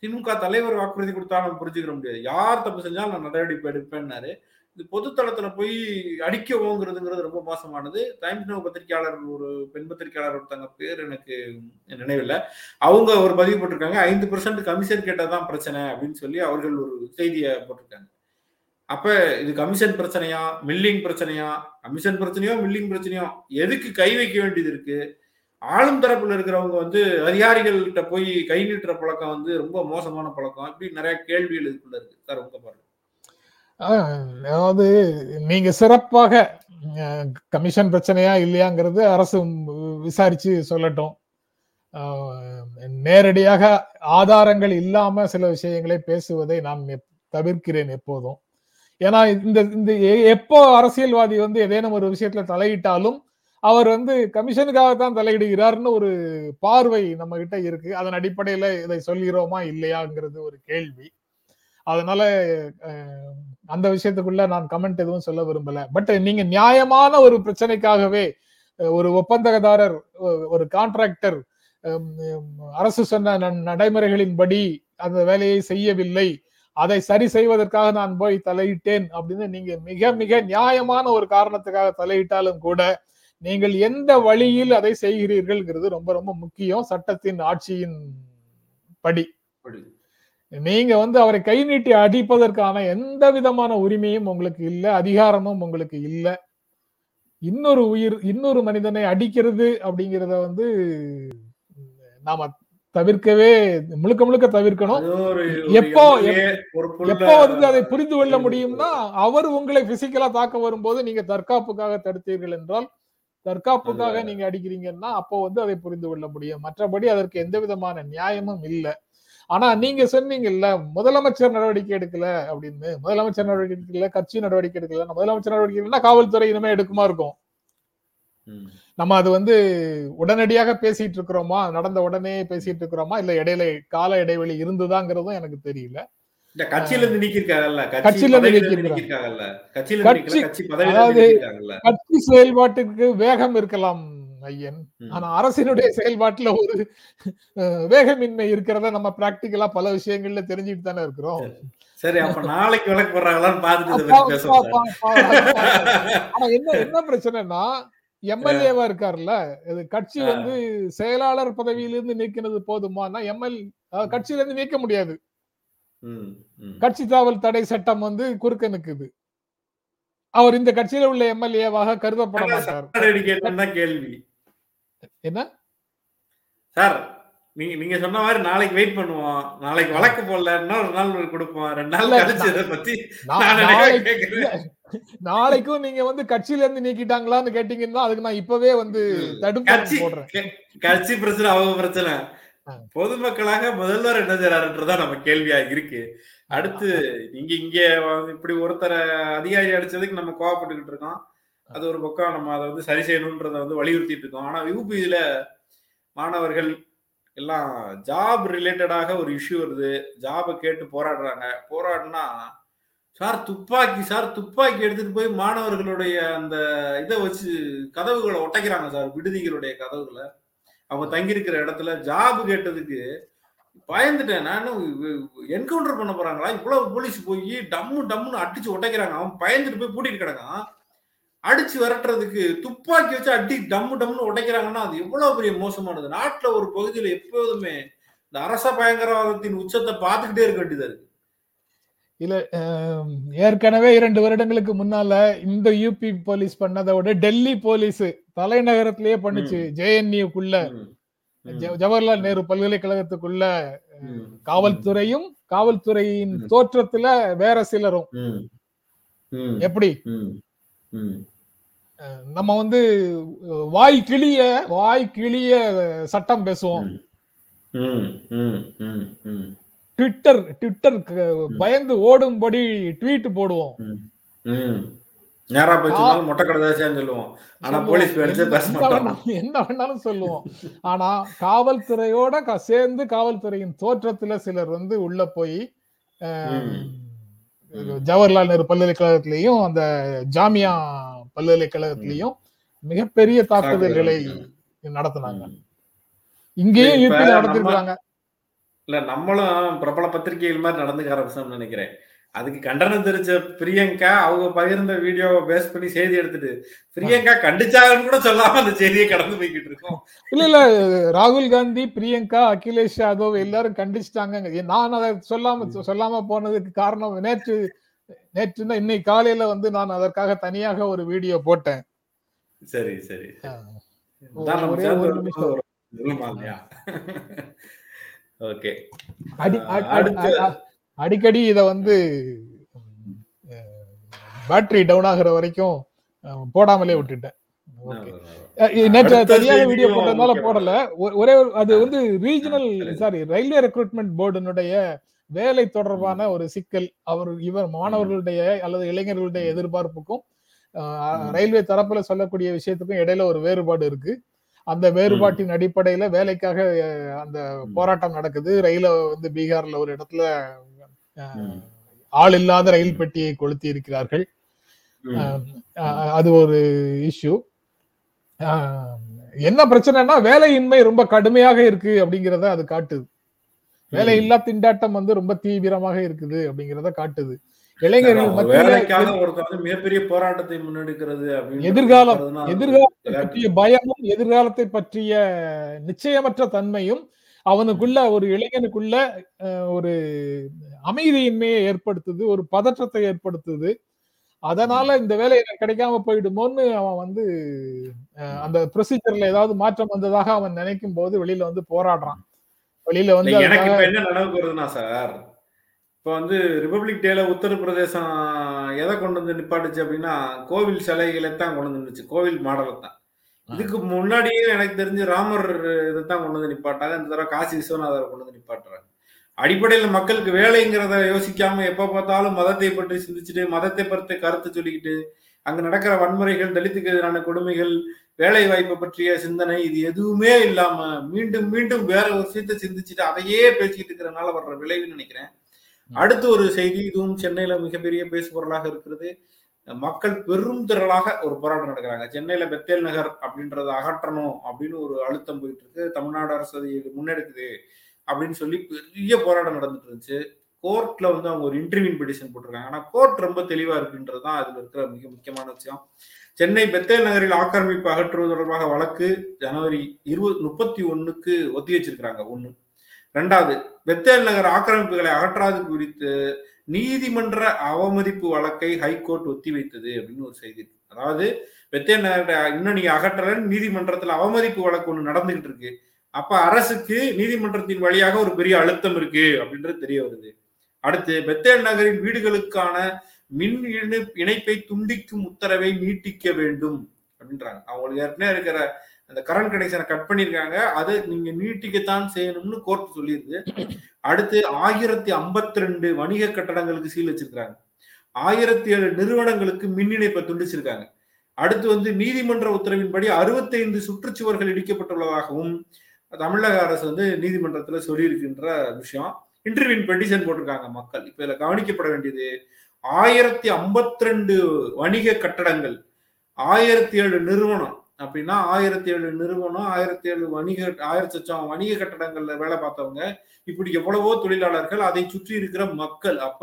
திமுக தலைவர் வாக்குறுதி கொடுத்தா நம்ம புரிஞ்சுக்கிற முடியாது. யார் தப்பு செஞ்சாலும் நான் நடவடிக்கை எடுப்பேன்னாரு. இது பொதுத்தளத்துல போய் அடிக்கவோங்கிறதுங்கிறது ரொம்ப மோசமானது. டைம்ஸ் நோ பத்திரிகையாளர் ஒரு பெண் பத்திரிகையாளர் ஒருத்தங்க பேர் எனக்கு நினைவில் அவங்க ஒரு பதிவு போட்டிருக்காங்க. ஐந்து பெர்சன்ட் கமிஷன் கேட்டதான் பிரச்சனை அப்படின்னு சொல்லி அவர்கள் ஒரு செய்தியை போட்டிருக்காங்க. அப்ப இது கமிஷன் பிரச்சனையா? மில்லிங் பிரச்சனையா? கமிஷன் பிரச்சனையோ மில்லிங் பிரச்சனையோ? எதுக்கு கை வைக்க வேண்டியது இருக்கு? ஆளும் தரப்புல இருக்கிறவங்க வந்து அதிகாரிகள்கிட்ட போய் கை நீட்டுற பழக்கம் வந்து ரொம்ப மோசமான பழக்கம். இப்படி நிறைய கேள்விகள் இதுக்குள்ள இருக்கு. சார் உங்க பாருங்க அதாவது நீங்க சிறப்பாக கமிஷன் பிரச்சனையா இல்லையாங்கிறது அரசு விசாரிச்சு சொல்லட்டும். நேரடியாக ஆதாரங்கள் இல்லாம சில விஷயங்களை பேசுவதை நான் தவிர்க்கிறேன் எப்போதும். ஏன்னா இந்த இந்த எ- எப்போ அரசியல்வாதி வந்து ஏதேனும் ஒரு விஷயத்துல தலையிட்டாலும் அவர் வந்து கமிஷனுக்காகத்தான் தலையிடுகிறார்னு ஒரு பார்வை நம்ம கிட்ட இருக்கு. அதன் அடிப்படையில இதை சொல்கிறோமா இல்லையாங்கிறது ஒரு கேள்வி. அதனால அந்த விஷயத்துக்குள்ள நான் கமெண்ட் எதுவும் சொல்ல விரும்பல. பட் நீங்க நியாயமான ஒரு பிரச்சனைக்காகவே ஒரு ஒப்பந்ததாரர் ஒரு கான்ட்ராக்டர் அரசு சொன்ன நடைமுறைகளின்படி அந்த வேலையை செய்யவில்லை. அதை சரி செய்வதற்காக நான் போய் தலையிட்டேன் அப்படின்னு நீங்க மிக மிக நியாயமான ஒரு காரணத்துக்காக தலையிட்டாலும் கூட நீங்கள் எந்த வழியில் அதை செய்கிறீர்கள்ங்கிறது ரொம்ப ரொம்ப முக்கியம். சட்டத்தின் ஆட்சியின் படி. நீங்க வந்து அவரை கை நீட்டி அடிப்பதற்கான எந்த விதமான உரிமையும் உங்களுக்கு இல்ல அதிகாரமும் உங்களுக்கு இல்ல. இன்னொரு உயிர் இன்னொரு மனிதனை அடிக்கிறது அப்படிங்கிறத வந்து நாம தவிர்க்கவே முழுக்க முழுக்க தவிர்க்கணும். எப்போ எப்போ வந்து அதை புரிந்து கொள்ள முடியும்னா அவர் உங்களை பிசிக்கலா தாக்க வரும்போது நீங்க தற்காப்புக்காக தடுத்தீர்கள் என்றால் தற்காப்புக்காக நீங்க அடிக்கிறீங்கன்னா அப்போ வந்து அதை புரிந்து கொள்ள முடியும். மற்றபடி அதற்கு எந்த விதமான நியாயமும் இல்ல. ஆனா நீங்க சொன்னீங்கல்ல முதலமைச்சர் நடவடிக்கை எடுக்கல அப்படின்னு. முதலமைச்சர் நடவடிக்கை எடுக்கல கட்சி நடவடிக்கை எடுக்கல. முதலமைச்சர் நடவடிக்கை எடுக்கலன்னா காவல்துறை இனிமே எடுக்குமா இருக்கும். நம்ம அது வந்து உடனடியாக பேசிட்டு இருக்கிறோமா? நடந்த உடனே பேசிட்டு இருக்கிறோமா? இல்ல இடையில கால இடைவெளி இருந்துதாங்கிறதும் எனக்கு தெரியல. கட்சியில இருந்து நீக்கிருக்காங்கல்ல கட்சியில இருந்து கட்சியில அதாவது கட்சி செயல்பாட்டுக்கு வேகம் இருக்கலாம் ஐயன். ஆனா அரசினுடைய செயல்பாட்டுல ஒரு வேகமின்மை இருக்கிறத நம்ம பிராக்டிக்கலா பல விஷயங்கள்ல தெரிஞ்சுட்டு தானே இருக்கிறோம். சரி. அப்ப நாளைக்கு விளக்கு ஆனா என்ன என்ன பிரச்சனைனா எம்எல்ஏவா இருக்காருல்ல கட்சி. வந்து செயலாளர் பதவியிலிருந்து நீக்கினது போதுமானா எம்எல் கட்சியில இருந்து நீக்க முடியாது. கட்சி தாவல் தடை சட்டம் வந்து குறுக்க நிக்குது. அவர் இந்த கட்சியில உள்ள எம்எல்ஏவாக கருதப்பட மாட்டார். கேள்வி. என்ன? சார் நீங்க நீங்க சொன்ன மாதிரி நாளைக்கு வெயிட் பண்ணுவோம். நாளைக்கு வழக்கு போடல. இன்னொரு நாள் கொடுப்போம். ரெண்டு நாள் இல்ல, கழிச்சு இதை பத்தி. நாளைக்கும் நீங்க வந்து கட்சியில இருந்து நீக்கிட்டாங்களான்னு கேட்டீங்கன்னா அதுக்கு நான் இப்பவே வந்து தடுப்பு கட்சி போடுறேன். கட்சி பிரச்சனை அவங்க பிரச்சனை. பொதுமக்களாக முதல்வர் என்ன செய்யறாருன்றதான் நம்ம கேள்வியா இருக்கு. அடுத்து இங்க இங்க இப்படி ஒருத்தரை அதிகாரி அடிச்சதுக்கு நம்ம கோவப்பட்டுக்கிட்டு இருக்கோம். அது ஒரு பக்கம் நம்ம அதை வந்து சரி செய்யணும்ன்றத வந்து வலியுறுத்திட்டு இருக்கோம். ஆனா யூபியில மாணவர்கள் எல்லாம் ஜாப் ரிலேட்டடாக ஒரு இஷ்யூ வருது. ஜாபை கேட்டு போராடுறாங்க. போராடினா சார் துப்பாக்கி சார் துப்பாக்கி எடுத்துட்டு போய் மாணவர்களுடைய அந்த இதை வச்சு கதவுகளை ஒட்டைக்கிறாங்க சார். விடுதிகளுடைய கதவுகளை. அவங்க தங்கியிருக்கிற இடத்துல ஜாப் கேட்டதுக்கு பயந்துட்டேன். நான் என்கவுண்டர் பண்ண போறாங்களா? இவ்வளவு போலீஸ் போய் டம்மு டம்முன்னு அடிச்சு உடைக்கிறாங்க அவன் பயந்துட்டு போய் கூட்டிட்டு கிடக்கான். அடிச்சு விரட்டுறதுக்கு துப்பாக்கி வச்சு அடி டம்மு டம்முன்னு உடைக்கிறாங்கன்னா அது எவ்வளவு பெரிய மோசமானது. நாட்டுல ஒரு பகுதியில எப்போதுமே இந்த அரச பயங்கரவாதத்தின் உச்சத்தை பார்த்துக்கிட்டே இருக்க வேண்டியதா இருக்கு. இல்ல ஏற்கனவே இரண்டு வருடங்களுக்கு முன்னால இந்த யூபி போலீஸ் பண்ணதை விட டெல்லி போலீஸ் தலைநகரத்திலேயே பண்ணுச்சு ஜேஎன்யூக்குள்ள ஜவஹர்லால் நேரு பல்கலைக்கழகத்துக்குள்ள காவல்துறையும் காவல்துறையின் தோற்றத்துல வேற சிலரும். எப்படி? நம்ம வந்து வாய் கிளிய வாய் கிளிய சட்டம் பேசுவோம். ட்விட்டர் ட்விட்டர் பயந்து ஓடும்படி ட்வீட் போடுவோம். நேரா போய் சொன்னாலும் மொட்டை சொல்லுவோம். ஆனா போலீஸ் என்ன வேணாலும் என்ன வேணாலும் சொல்லுவோம். ஆனா காவல்துறையோட சேர்ந்து காவல்துறையின் தோற்றத்துல சிலர் வந்து உள்ள போய். ஜவஹர்லால் நேரு பல்கலைக்கழகத்திலையும் அந்த ஜாமியா பல்கலைக்கழகத்திலையும் மிகப்பெரிய தாக்குதல்களை நடத்தினாங்க. இங்கேயும் நம்ம- நடத்திருக்காங்க இல்ல நம்மளும் பிரபல பத்திரிகைகள் மாதிரி நடந்துக்க ஆரம்பிச்சோம்னு நினைக்கிறேன். அதுக்கு கண்டனம் தெரிஞ்ச பிரியங்கா அவங்க பகிர்ந்த வீடியோவை பேஸ் பண்ணி செய்தி எடுத்துட்டு பிரியங்கா கண்டிச்சாங்கன்னு கூட சொல்லாம அந்த செய்தியை கடந்து போய்கிட்டு இருக்கோம். இல்ல இல்ல ராகுல் காந்தி பிரியங்கா அகிலேஷ் யாதவ் எல்லாரும் கண்டிச்சிட்டாங்க நான் அதை சொல்லாம சொல்லாம போனதுக்கு காரணம் நேற்று நேற்று தான் இன்னைக்கு காலையில வந்து நான் அதற்காக தனியாக ஒரு வீடியோ போட்டேன். சரி சரி ஒரு நிமிஷம். ஓகே. அடிக்கடி இத வந்து பேட்டரி டவுன் ஆகுற வரைக்கும் போடாமலே விட்டுட்டேன். நேற்று செய்தியும் வீடியோ போட்டதுனால. போடல. ஒரே அது வந்து ரீஜனல் சரி. ரயில்வே ரெக்ரூட்மெண்ட் போர்டுனுடைய வேலை தொடர்பான ஒரு சிக்கல். அவர் இவர் மாணவர்களுடைய அல்லது இளைஞர்களுடைய எதிர்பார்ப்புக்கும். ரயில்வே தரப்புல சொல்லக்கூடிய விஷயத்துக்கும் இடையில ஒரு வேறுபாடு இருக்கு. அந்த வேறுபாட்டின் அடிப்படையில வேலைக்காக அந்த போராட்டம் நடக்குது. ரயில வந்து பீகார்ல ஒரு இடத்துல. ஆள் இல்லாத ரயில் பெட்டியை கொளுத்தி இருக்கிறார்கள். அது ஒரு இஷ்யூ. என்ன பிரச்சனைனா வேலையின்மை ரொம்ப கடுமையாக இருக்கு அப்படிங்கறத அது காட்டுது. வேலையில்லா திண்டாட்டம் வந்து ரொம்ப தீவிரமாக இருக்குது அப்படிங்கறத காட்டுது. இளைஞர்கள் அதான், மத்தியில வேலைக்காக ஒருத்தர் வந்து மிகப்பெரிய போராட்டத்தை முன்னெடுக்கிறது அப்படின்னு எதிர்காலம், எதிர்காலத்தை. பற்றிய பயமும் எதிர்காலத்தை பற்றிய நிச்சயமற்ற தன்மையும் அவனுக்குள்ள ஒரு இளைஞனுக்குள்ள ஒரு அமைதியின்மையை ஏற்படுத்துது ஒரு பதற்றத்தை ஏற்படுத்துது அதனால இந்த வேலை எனக்கு கிடைக்காம போயிடுமோன்னு அவன் வந்து அந்த ப்ரொசீஜர்ல ஏதாவது மாற்றம் வந்ததாக அவன் நினைக்கும் போது வெளியில வந்து போராடுறான் வெளியில வந்து எனக்கு என்ன வருதுன்னா சார் இப்போ வந்து ரிபப்ளிக் டேல உத்தரப்பிரதேசம் எதை கொண்டு வந்து நிப்பாட்டுச்சு அப்படின்னா கோவில் சிலைகளை தான் கொண்டு வந்துருச்சு கோவில் மாடலை தான் இதுக்கு முன்னாடியே எனக்கு தெரிஞ்சு ராமர் தான் கொண்டு வந்து நிப்பாட்டாங்க இந்த தடவை காசி விஸ்வநாதரை கொண்டு வந்து நிப்பாட்டுறாங்க. அடிப்படையில் மக்களுக்கு வேலைங்கிறத யோசிக்காம எப்ப பார்த்தாலும் மதத்தை பற்றி சிந்திச்சுட்டு மதத்தை பற்றி கருத்து சொல்லிக்கிட்டு அங்க நடக்கிற வன்முறைகள் தலித்துக்கு எதிரான கொடுமைகள் வேலை வாய்ப்பை பற்றிய சிந்தனை இது எதுவுமே இல்லாம மீண்டும் மீண்டும் வேற ஒரு விஷயத்தை சிந்திச்சுட்டு அதையே பேசிக்கிட்டு இருக்கிறனால வர்ற விளைவுன்னு நினைக்கிறேன். அடுத்து ஒரு செய்தி இதுவும் சென்னையில மிகப்பெரிய பேசுபொருளாக இருக்கிறது. மக்கள் பெரும் திரளாக ஒரு போராட்டம் நடக்கிறாங்க. சென்னையில பெத்தேல் நகர் அப்படின்றத அகற்றணும் அப்படின்னு ஒரு அழுத்தம் போயிட்டு இருக்கு தமிழ்நாடு அரசு அதை முன்னெடுக்குது அப்படின்னு சொல்லி பெரிய போராட்டம் நடந்துட்டு இருந்துச்சு. கோர்ட்ல வந்து அவங்க ஒரு இன்டர்வியூ பெட்டிஷன் போட்டிருக்காங்க. ஆனா கோர்ட் ரொம்ப தெளிவா இருக்குன்றது தான் அதுல இருக்கிற மிக முக்கியமான விஷயம். சென்னை பெத்தேல் நகரில் ஆக்கிரமிப்பு அகற்றுவது தொடர்பாக வழக்கு ஜனவரி இருபது முப்பத்தி ஒண்ணுக்கு ஒத்தி வச்சிருக்கிறாங்க ஒன்னு ரெண்டாவது பெத்தேல் நகர் ஆக்கிரமிப்புகளை அகற்றாது குறித்து நீதிமன்ற அவமதிப்பு வழக்கை ஹைகோர்ட் ஒத்திவைத்தது அப்படின்னு ஒரு செய்தி அதாவது பெத்தேல் நகர் இன்னும் நீங்க அகற்றலன்னு நீதிமன்றத்துல அவமதிப்பு வழக்கு ஒண்ணு நடந்துகிட்டு இருக்கு. அப்ப அரசுக்கு நீதிமன்றத்தின் வழியாக ஒரு பெரிய அழுத்தம் இருக்கு அப்படின்றது தெரிய வருது. அடுத்து பெத்தேல் நகரின் வீடுகளுக்கான மின் இணைப்பை துண்டிக்கும் உத்தரவை நீட்டிக்க வேண்டும் அப்படின்றாங்க. அவங்களுக்கு ஏற்கனவே இருக்கிற அந்த கரண்ட் கனெக்ஷனை கட் பண்ணியிருக்காங்க அதை நீங்க நீட்டிக்கத்தான் செய்யணும்னு கோர்ட் சொல்லியிருக்கு. அடுத்து ஆயிரத்தி ஐம்பத்தி ரெண்டு வணிக கட்டடங்களுக்கு சீல் வச்சிருக்காங்க ஆயிரத்தி ஏழு நிறுவனங்களுக்கு மின் இணைப்பை துண்டிச்சிருக்காங்க. அடுத்து வந்து நீதிமன்ற உத்தரவின்படி அறுபத்தைந்து சுற்றுச்சுவர்கள் இடிக்கப்பட்டுள்ளதாகவும் தமிழக அரசு வந்து நீதிமன்றத்தில் சொல்லியிருக்கின்ற விஷயம். இன்டர்வியூன் பெட்டிஷன் போட்டிருக்காங்க மக்கள். இப்போ இதில் கவனிக்கப்பட வேண்டியது ஆயிரத்தி ஐம்பத்தி ரெண்டு வணிக கட்டடங்கள் ஆயிரத்தி ஏழு நிறுவனம் அப்படின்னா ஆயிரத்தி ஏழு நிறுவனம் ஆயிரத்தி ஏழு வணிக ஆயிரத்தி லட்சம் வணிக கட்டடங்கள்ல வேலை பார்த்தவங்க இப்படி எவ்வளவோ தொழிலாளர்கள் அதை சுற்றி இருக்கிற மக்கள். அப்ப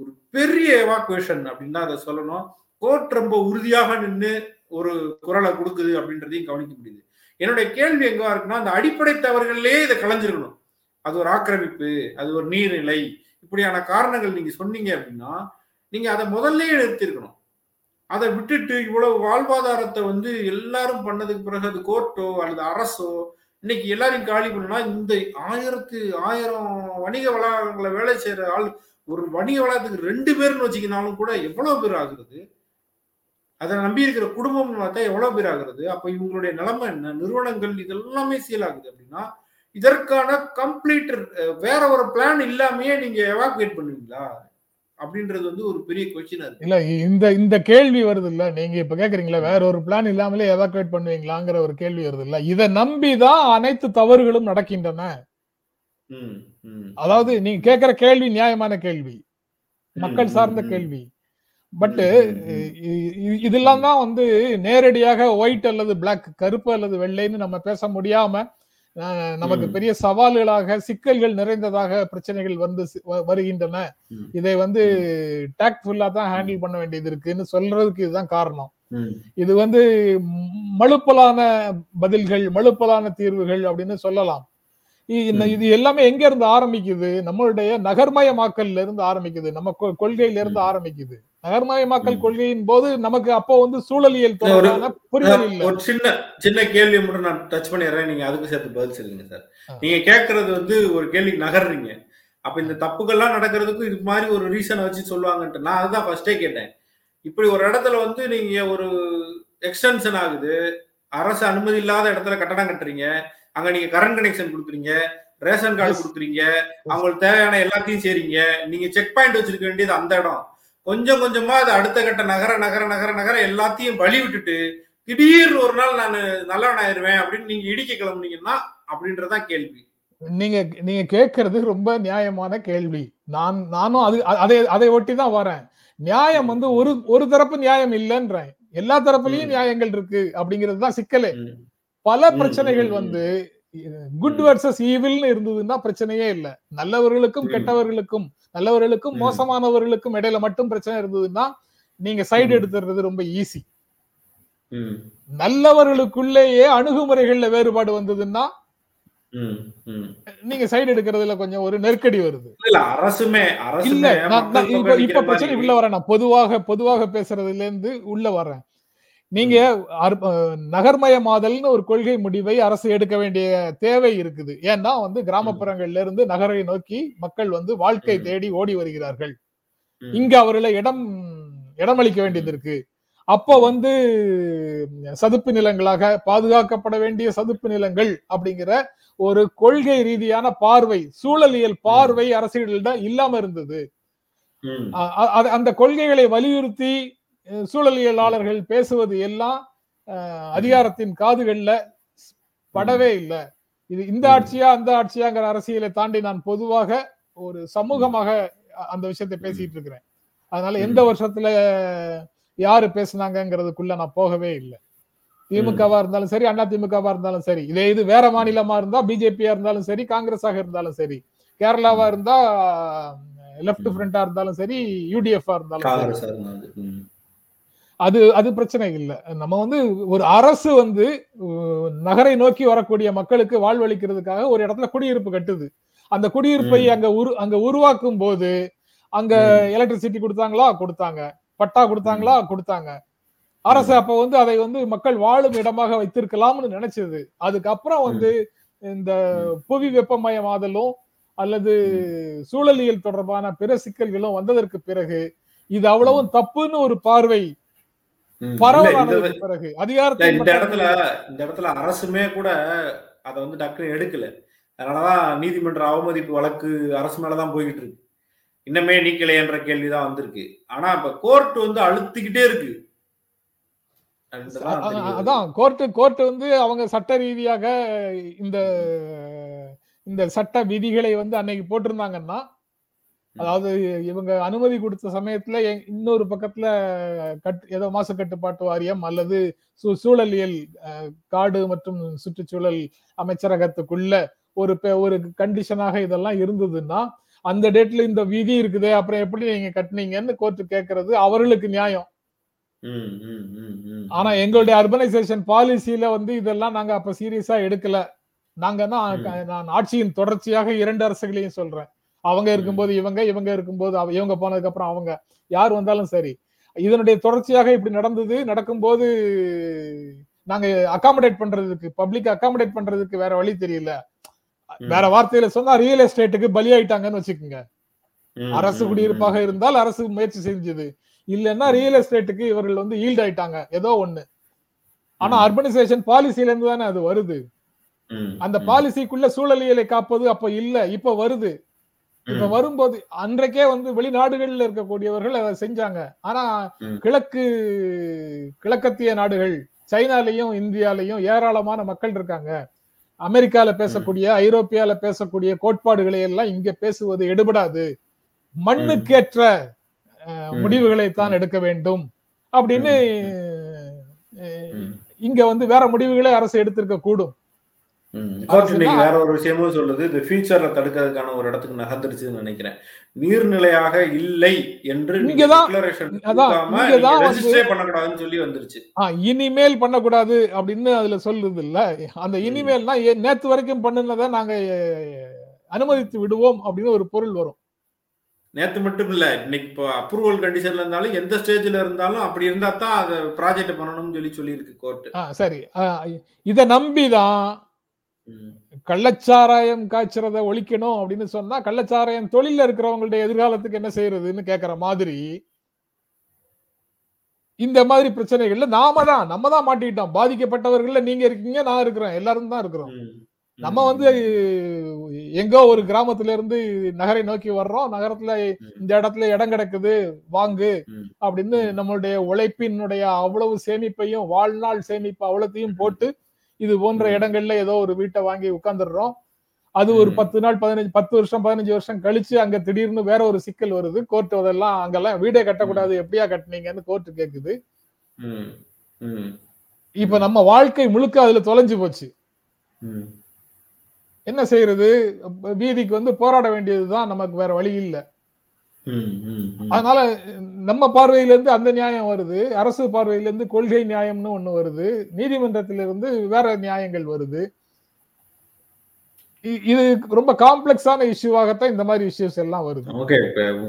ஒரு பெரிய எவாக்குவேஷன் அப்படின்னு தான் அதை சொல்லணும். கோர்ட் ரொம்ப உறுதியாக நின்று ஒரு குரலை கொடுக்குது அப்படின்றதையும் கவனிக்க முடியுது. என்னுடைய கேள்வி எங்கவா இருக்குன்னா அந்த அடிப்படை தவறுகளிலே இதை கலைஞ்சிருக்கணும். அது ஒரு ஆக்கிரமிப்பு அது ஒரு நீர்நிலை இப்படியான காரணங்கள் நீங்க சொன்னீங்க அப்படின்னா நீங்க அதை முதல்லயே நிறுத்திருக்கணும் அதை விட்டுட்டு இவ்வளவு வாழ்வாதாரத்தை வந்து எல்லாரும் பண்ணதுக்கு பிறகு அது கோர்ட்டோ அல்லது அரசோ இன்னைக்கு எல்லாரையும் காலி பண்ணனா இந்த ஆயிரத்து ஆயிரம் வணிக வளாகங்களை வேலை செய்யற ஆள் ஒரு வணிக வளாகத்துக்கு ரெண்டு பேர்னு வச்சுக்கினாலும் கூட எவ்வளவு பேர் ஆகுறது? அதை நம்பி இருக்கிற குடும்பம் பார்த்தா எவ்வளவு பேர் ஆகுறது? அப்ப இவங்களுடைய நிலைமை என்ன? நிறுவனங்கள் இதெல்லாமே சீலாகுது அப்படின்னா இதற்கான கம்ப்ளீட் வேற ஒரு பிளான் இல்லாமயே நீங்க எவாக்குவேட் பண்ணுவீங்களா? அப்படின்றது வந்து ஒரு பெரிய கொஸ்டினா இருக்கு இல்ல இந்த இந்த கேள்வி வருது இல்ல நீங்க இப்ப கேக்குறீங்களா வேற ஒரு பிளான் இல்லாமலே எவாக்குவேட் பண்ணுவீங்களாங்கிற ஒரு கேள்வி வருது இல்ல இதை நம்பிதான் அனைத்து தவறுகளும் நடக்கின்றன. அதாவது நீங்க கேக்குற கேள்வி நியாயமான கேள்வி மக்கள் சார்ந்த. கேள்வி பட் ம், ம், ம். இதெல்லாம் தான் வந்து நேரடியாக ஒயிட் அல்லது பிளாக் கருப்பு அல்லது வெள்ளைன்னு நம்ம பேச முடியாம நமக்கு. பெரிய சவால்களாக சிக்கல்கள் நிறைந்ததாக பிரச்சனைகள் வந்து வருகின்றன. இதை வந்து டாக்ட்ஃபுல்லா தான் ஹேண்டில் பண்ண வேண்டியது இருக்குன்னு சொல்றதுக்கு இதுதான் காரணம் இது வந்து மழுப்பலான பதில்கள் மழுப்பலான தீர்வுகள் அப்படின்னு சொல்லலாம். இது எல்லாமே எங்க இருந்து ஆரம்பிக்குது? நம்மளுடைய நகர்மயமாக்கல்ல இருந்து ஆரம்பிக்குது. நம்ம கொள்கையில இருந்து. ஆரம்பிக்குது. நகர்மயமாக்கல். கொள்கையின் போது நமக்கு அப்போ வந்து சூழலியல் புரிதல் இல்ல. ஒரு சின்ன சின்ன கேள்வி மட்டும் நான் டச் பண்ணிடுறேன். நீங்க அதுக்கு சேர்த்து பதில் சொல்லுங்க சார். நீங்க கேட்கறது வந்து ஒரு கேள்வி நகர்றீங்க. அப்ப இந்த தப்புகள்லாம் நடக்கிறதுக்கும் இது மாதிரி ஒரு ரீசனை வச்சு சொல்லுவாங்கன்ட்டு நான் அதுதான் ஃபர்ஸ்டே கேட்டேன். இப்படி ஒரு இடத்துல வந்து நீங்க ஒரு எக்ஸ்டென்ஷன் ஆகுது. அரசு அனுமதி இல்லாத இடத்துல கட்டடம் கட்டுறீங்க. அங்க நீங்க கரண்ட் கனெக்ஷன் கொடுக்குறீங்க ரேஷன் கார்டு. கொடுக்குறீங்க அவங்களுக்கு தேவையான எல்லாத்தையும் செய்றீங்க நீங்க செக் பாயிண்ட் வச்சிருக்க வேண்டியது அந்த இடம். கொஞ்சம் கொஞ்சமா அது அடுத்த கட்ட நகர நகர நகர நகர எல்லாத்தையும் வழி விட்டுட்டு திடீர்னு ஒரு நாள் நான் நல்லவன் ஆயிருவேன் அப்படின்னு நீங்க இடிக்க கிளம்புனீங்கன்னா அப்படின்றதான் கேள்வி. நீங்க நீங்க கேட்கறது ரொம்ப நியாயமான கேள்வி. நான் நானும் அது அதை அதை ஒட்டி தான் வரேன். நியாயம் வந்து ஒரு ஒரு தரப்பு நியாயம் இல்லைன்றேன். எல்லா தரப்புலயும். நியாயங்கள் இருக்கு அப்படிங்கிறது தான் சிக்கலே பல பிரச்சனைகள். வந்து குட். வர்சஸ் ஈவில்னு இருந்ததுன்னா பிரச்சனையே இல்ல நல்லவர்களுக்கும். கெட்டவர்களுக்கும் நல்லவர்களுக்கும். மோசமானவர்களுக்கும் இடையில மட்டும் பிரச்சனை இருந்ததுன்னா நீங்க சைடு. எடுத்துறது ரொம்ப ஈஸி நல்லவர்களுக்குள்ளேயே அணுகுமுறைகள்ல வேறுபாடு வந்ததுன்னா. நீங்க சைடு எடுக்கிறதுல கொஞ்சம் ஒரு நெருக்கடி வருது இல்ல அரசுமே இல்ல இப்ப பிரச்சனை உள்ள வரேன் நான் பொதுவாக பொதுவாக பேசுறதுல இருந்து உள்ள வரேன் நீங்க நகர்மயமாதல்னு ஒரு கொள்கை முடிவை அரசு எடுக்க வேண்டிய தேவை இருக்குது. ஏன்னா வந்து கிராமப்புறங்கள்ல இருந்து நகரை நோக்கி மக்கள் வந்து வாழ்க்கை. தேடி ஓடி வருகிறார்கள். இங்க அவர்களை இடம் இடமளிக்க வேண்டியது இருக்கு. அப்போ வந்து சதுப்பு நிலங்களாக பாதுகாக்கப்பட வேண்டிய சதுப்பு நிலங்கள் அப்படிங்கிற ஒரு கொள்கை ரீதியான பார்வை சூழலியல் பார்வை அரசியலிடம் இல்லாம இருந்தது. அந்த கொள்கைகளை வலியுறுத்தி சூழலியலாளர்கள் பேசுவது எல்லாம் அதிகாரத்தின் காதுகள்ல படவே இல்லை. இது இந்த. ஆட்சியா அந்த ஆட்சியாங்கிற அரசியலை தாண்டி நான் பொதுவாக ஒரு சமூகமாக அந்த விஷயத்தை பேசிட்டு இருக்கிறேன். அதனால எந்த. வருஷத்துல யாரு பேசுனாங்கங்கிறதுக்குள்ள நான் போகவே இல்லை. திமுகவா இருந்தாலும் சரி அண்ணா திமுகவா இருந்தாலும் சரி இதே இது வேற மாநிலமா இருந்தா பிஜேபியா இருந்தாலும் சரி காங்கிரஸாக இருந்தாலும் சரி கேரளாவா இருந்தா லெப்ட் ஃப்ரண்டா இருந்தாலும் சரி யூடிஎஃப் இருந்தாலும் சரி. அது அது பிரச்சனை இல்லை. நம்ம வந்து ஒரு அரசு வந்து நகரை நோக்கி வரக்கூடிய மக்களுக்கு வாழ்வளிக்கிறதுக்காக ஒரு இடத்துல குடியிருப்பு கட்டுது. அந்த குடியிருப்பை. அங்க உரு அங்க உருவாக்கும் போது அங்க. எலக்ட்ரிசிட்டி கொடுத்தாங்களா? கொடுத்தாங்க. பட்டா கொடுத்தாங்களா? கொடுத்தாங்க. அரசு அப்ப வந்து அதை வந்து மக்கள் வாழும் இடமாக வைத்திருக்கலாம்னு நினைச்சது. அதுக்கப்புறம் வந்து இந்த புவி வெப்பமயமாதலும் அல்லது சூழலியல் தொடர்பான பிற சிக்கல்களும் வந்ததற்கு பிறகு இது அவ்வளவும் தப்புன்னு ஒரு பார்வை ம். இல்ல, இந்த பரவலானதுக்கு பிறகு அதிகாரத்தை இந்த இடத்துல இந்த இடத்துல அரசுமே கூட அதை வந்து டக்குன்னு எடுக்கல. அதனாலதான் நீதிமன்ற அவமதிப்பு வழக்கு அரசு மேலதான் போய்கிட்டு இருக்கு. இன்னமே நீக்கலை என்ற கேள்விதான் வந்திருக்கு. ஆனா இப்ப கோர்ட் வந்து அழுத்திக்கிட்டே இருக்கு. அதான் கோர்ட்டு கோர்ட் வந்து அவங்க சட்ட ரீதியாக இந்த இந்த சட்ட விதிகளை வந்து அன்னைக்கு போட்டிருந்தாங்கன்னா அதாவது இவங்க அனுமதி கொடுத்த சமயத்துல இன்னொரு பக்கத்துல கட் ஏதோ மாசு கட்டுப்பாட்டு வாரியம் அல்லது சூ- சூழலியல் காடு மற்றும் சுற்றுச்சூழல் அமைச்சரகத்துக்குள்ள ஒரு ஒரு கண்டிஷனாக இதெல்லாம் இருந்ததுன்னா அந்த டேட்ல இந்த விதி இருக்குதே அப்புறம் எப்படி நீங்க கட்டுனீங்கன்னு கோர்ட் கேட்கறது அவர்களுக்கு நியாயம். ஆனா எங்களுடைய அர்பனைசேஷன் பாலிசியில வந்து இதெல்லாம் நாங்க அப்ப சீரியஸா எடுக்கல. நாங்க தான் நான் ஆட்சியின் தொடர்ச்சியாக இரண்டு அரசுகளையும் சொல்றேன். அவங்க இருக்கும்போது இவங்க இவங்க இருக்கும்போது இவங்க போனதுக்கு அப்புறம் அவங்க. யார் வந்தாலும் சரி. இதனுடைய தொடர்ச்சியாக இப்படி நடந்தது நடக்கும்போது நாங்க அகாமடேட் பண்றதுக்கு பப்ளிக் அகாமடேட் பண்றதுக்கு வேற வழி தெரியல. வேற வார்த்தையில சொன்னா ரியல் எஸ்டேட்டுக்கு பலியாயிட்டாங்கன்னு வச்சுக்கோங்க. அரசு குடியிருப்பாக இருந்தால் அரசு முயற்சி செஞ்சது. இல்லைன்னா ரியல் எஸ்டேட்டுக்கு இவர்கள் வந்து ஈல்ட் ஆயிட்டாங்க ஏதோ ஒண்ணு. ஆனா. அர்பனைசேஷன் பாலிசில இருந்து தானே அது வருது. அந்த பாலிசிக்குள்ள சூழலியலை காப்பது அப்ப இல்ல இப்ப வருது. இப்ப. வரும்போது அன்றைக்கே வந்து வெளிநாடுகள்ல இருக்கக்கூடியவர்கள் அதை செஞ்சாங்க ஆனா. கிழக்கு கிழக்கத்திய நாடுகள் சைனாலையும் இந்தியாலையும் ஏராளமான மக்கள் இருக்காங்க அமெரிக்கால பேசக்கூடிய ஐரோப்பியால பேசக்கூடிய கோட்பாடுகளை எல்லாம் இங்க பேசுவது எடுபடாது மண்ணுக்கேற்ற. முடிவுகளை தான் எடுக்க வேண்டும் அப்படின்னு. இங்க வந்து வேற முடிவுகளை அரசு எடுத்திருக்க கூடும். கோர்ட் இன்னைக்கு வேற ஒரு விஷயமும் சொல்லுது. இது ஃபியூச்சர்ல தடுக்கிறதுக்கான ஒரு இடத்துக்கு நகர்ந்துருச்சுன்னு நினைக்கிறேன். நீர்நிலையாக இல்லை என்று பண்ணக்கூடாதுன்னு சொல்லி வந்துருச்சு. ஆ, இனிமேல் பண்ணக்கூடாது அப்படின்னு அதுல சொல்லுது இல்ல. அந்த இனிமேல்னா நேத்து வரைக்கும் பண்ணுனதை நாங்க அனுமதித்து விடுவோம் அப்படின்னு ஒரு பொருள் வரும். நேத்து மட்டும் இல்ல இன்னைக்கு இப்போ அப்ரூவல் கண்டிஷன்ல இருந்தாலும் எந்த ஸ்டேஜ்ல இருந்தாலும் அப்படி இருந்தா தான் அதை ப்ராஜெக்ட் பண்ணணும்னு சொல்லி சொல்லியிருக்கு கோர்ட் சரி. இத நம்பிதான் கள்ளச்சாராயம் காய்ச்சறத ஒழிக்கணும் அப்படின்னு சொன்னா கள்ளச்சாராயம் தொழில இருக்கிறவங்களுடைய எதிர்காலத்துக்கு என்ன செய்யறதுன்னு கேக்குற மாதிரி இந்த மாதிரி பிரச்சனைகள்ல நாம தான் நம்ம தான் மாட்டிக்கிட்டோம். பாதிக்கப்பட்டவர்கள்ல நீங்க இருக்கீங்க நான் இருக்கிறேன். எல்லாரும் தான் இருக்கிறோம். நம்ம வந்து எங்கோ ஒரு கிராமத்துல இருந்து நகரை நோக்கி வர்றோம். நகரத்துல இந்த இடத்துல இடம் கிடக்குது வாங்கு. அப்படின்னு நம்மளுடைய உழைப்பினுடைய அவ்வளவு சேமிப்பையும் வாழ்நாள் சேமிப்பு அவ்வளத்தையும் போட்டு இது போன்ற. இடங்கள்ல ஏதோ ஒரு வீட்டை வாங்கி உட்கார்ந்துடுறோம் அது ஒரு. பத்து நாள் பதினஞ்சு பத்து வருஷம் பதினஞ்சு வருஷம் கழிச்சு அங்க திடீர்னு வேற ஒரு சிக்கல் வருது கோர்ட் அதெல்லாம் அங்கெல்லாம் வீடே கட்டக்கூடாது எப்படியா கட்டுனீங்கன்னு கோர்ட் கேக்குது. இப்ப நம்ம வாழ்க்கை முழுக்க அதுல தொலைஞ்சு போச்சு. என்ன செய்யறது வீதிக்கு வந்து போராட வேண்டியதுதான் நமக்கு வேற வழி இல்ல. அதனால நம்ம பார்வையில இருந்து அந்த நியாயம் வருது. அரசு பார்வையில இருந்து கொள்கை நியாயம்னு ஒண்ணு வருது. நீதிமன்றத்திலிருந்து வேற நியாயங்கள் வருது. இது ரொம்ப காம்ப்ளெக்ஸான இஷ்யூவாகத்தான் இந்த மாதிரி இஷ்யூஸ் எல்லாம் வருது. ஓகே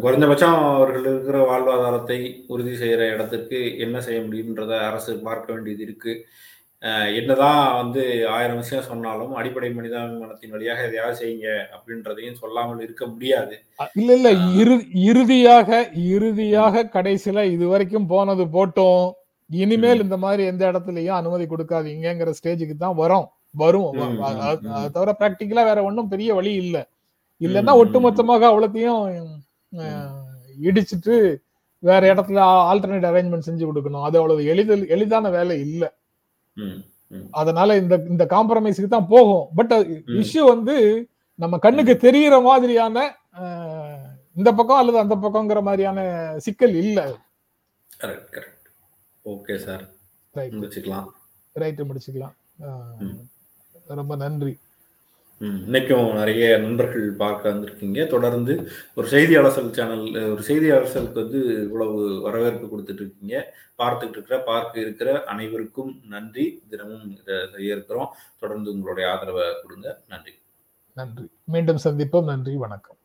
குறைந்தபட்சம் அவர்கள் இருக்கிற வாழ்வாதாரத்தை உறுதி செய்யற இடத்துக்கு என்ன செய்ய முடியுன்றத அரசு பார்க்க வேண்டியது இருக்கு. என்னதான் வந்து ஆயிரம் விஷயம் சொன்னாலும் அடிப்படை மனிதாபிமானத்தின் வழியாக எதையாவது செய்யுங்க அப்படின்றதையும் சொல்லாமல் இருக்க முடியாது. இல்ல இல்ல இறு இறுதியாக இறுதியாக கடைசியில இது வரைக்கும் போனது போட்டோம். இனிமேல் இந்த மாதிரி எந்த இடத்துலயும் அனுமதி கொடுக்காதீங்கங்கிற ஸ்டேஜுக்கு தான் வரும். வரும் அது- தவிர பிராக்டிக்கலா வேற ஒண்ணும் பெரிய வழி இல்ல. இல்லைன்னா ஒட்டுமொத்தமாக அவ்வளத்தையும் இடிச்சிட்டு வேற இடத்துல ஆல்டர்னேட் அரேஞ்ச்மெண்ட் செஞ்சு கொடுக்கணும். அது அவ்வளவு எளிதில் எளிதான வேலை இல்ல. அதனால இந்த இந்த காம்ப்ரமைஸுக்கு தான் போகும். பட் இஷ்யூ வந்து நம்ம கண்ணுக்கு தெரியிற மாதிரியான இந்த பக்கம் அல்லது அந்த பக்கம்ங்கிற மாதிரியான சிக்கல் இல்ல. Correct correct okay sir right முடிச்சுக்கலாம். ரைட்டு முடிச்சுக்கலாம். ரொம்ப நன்றி. இன்னைக்கும் நிறைய நண்பர்கள் பார்க்க வந்திருக்கீங்க. தொடர்ந்து ஒரு செய்தி அலசல் சேனல் ஒரு செய்தி அலசலுக்கு வந்து இவ்வளவு வரவேற்பு கொடுத்துட்டு இருக்கீங்க. பார்த்துட்டு இருக்கிற பார்க்க இருக்கிற அனைவருக்கும் நன்றி. தினமும் இதை செய்ய இருக்கிறோம். தொடர்ந்து உங்களுடைய ஆதரவை கொடுங்க. நன்றி. நன்றி. மீண்டும் சந்திப்போம். நன்றி. வணக்கம்.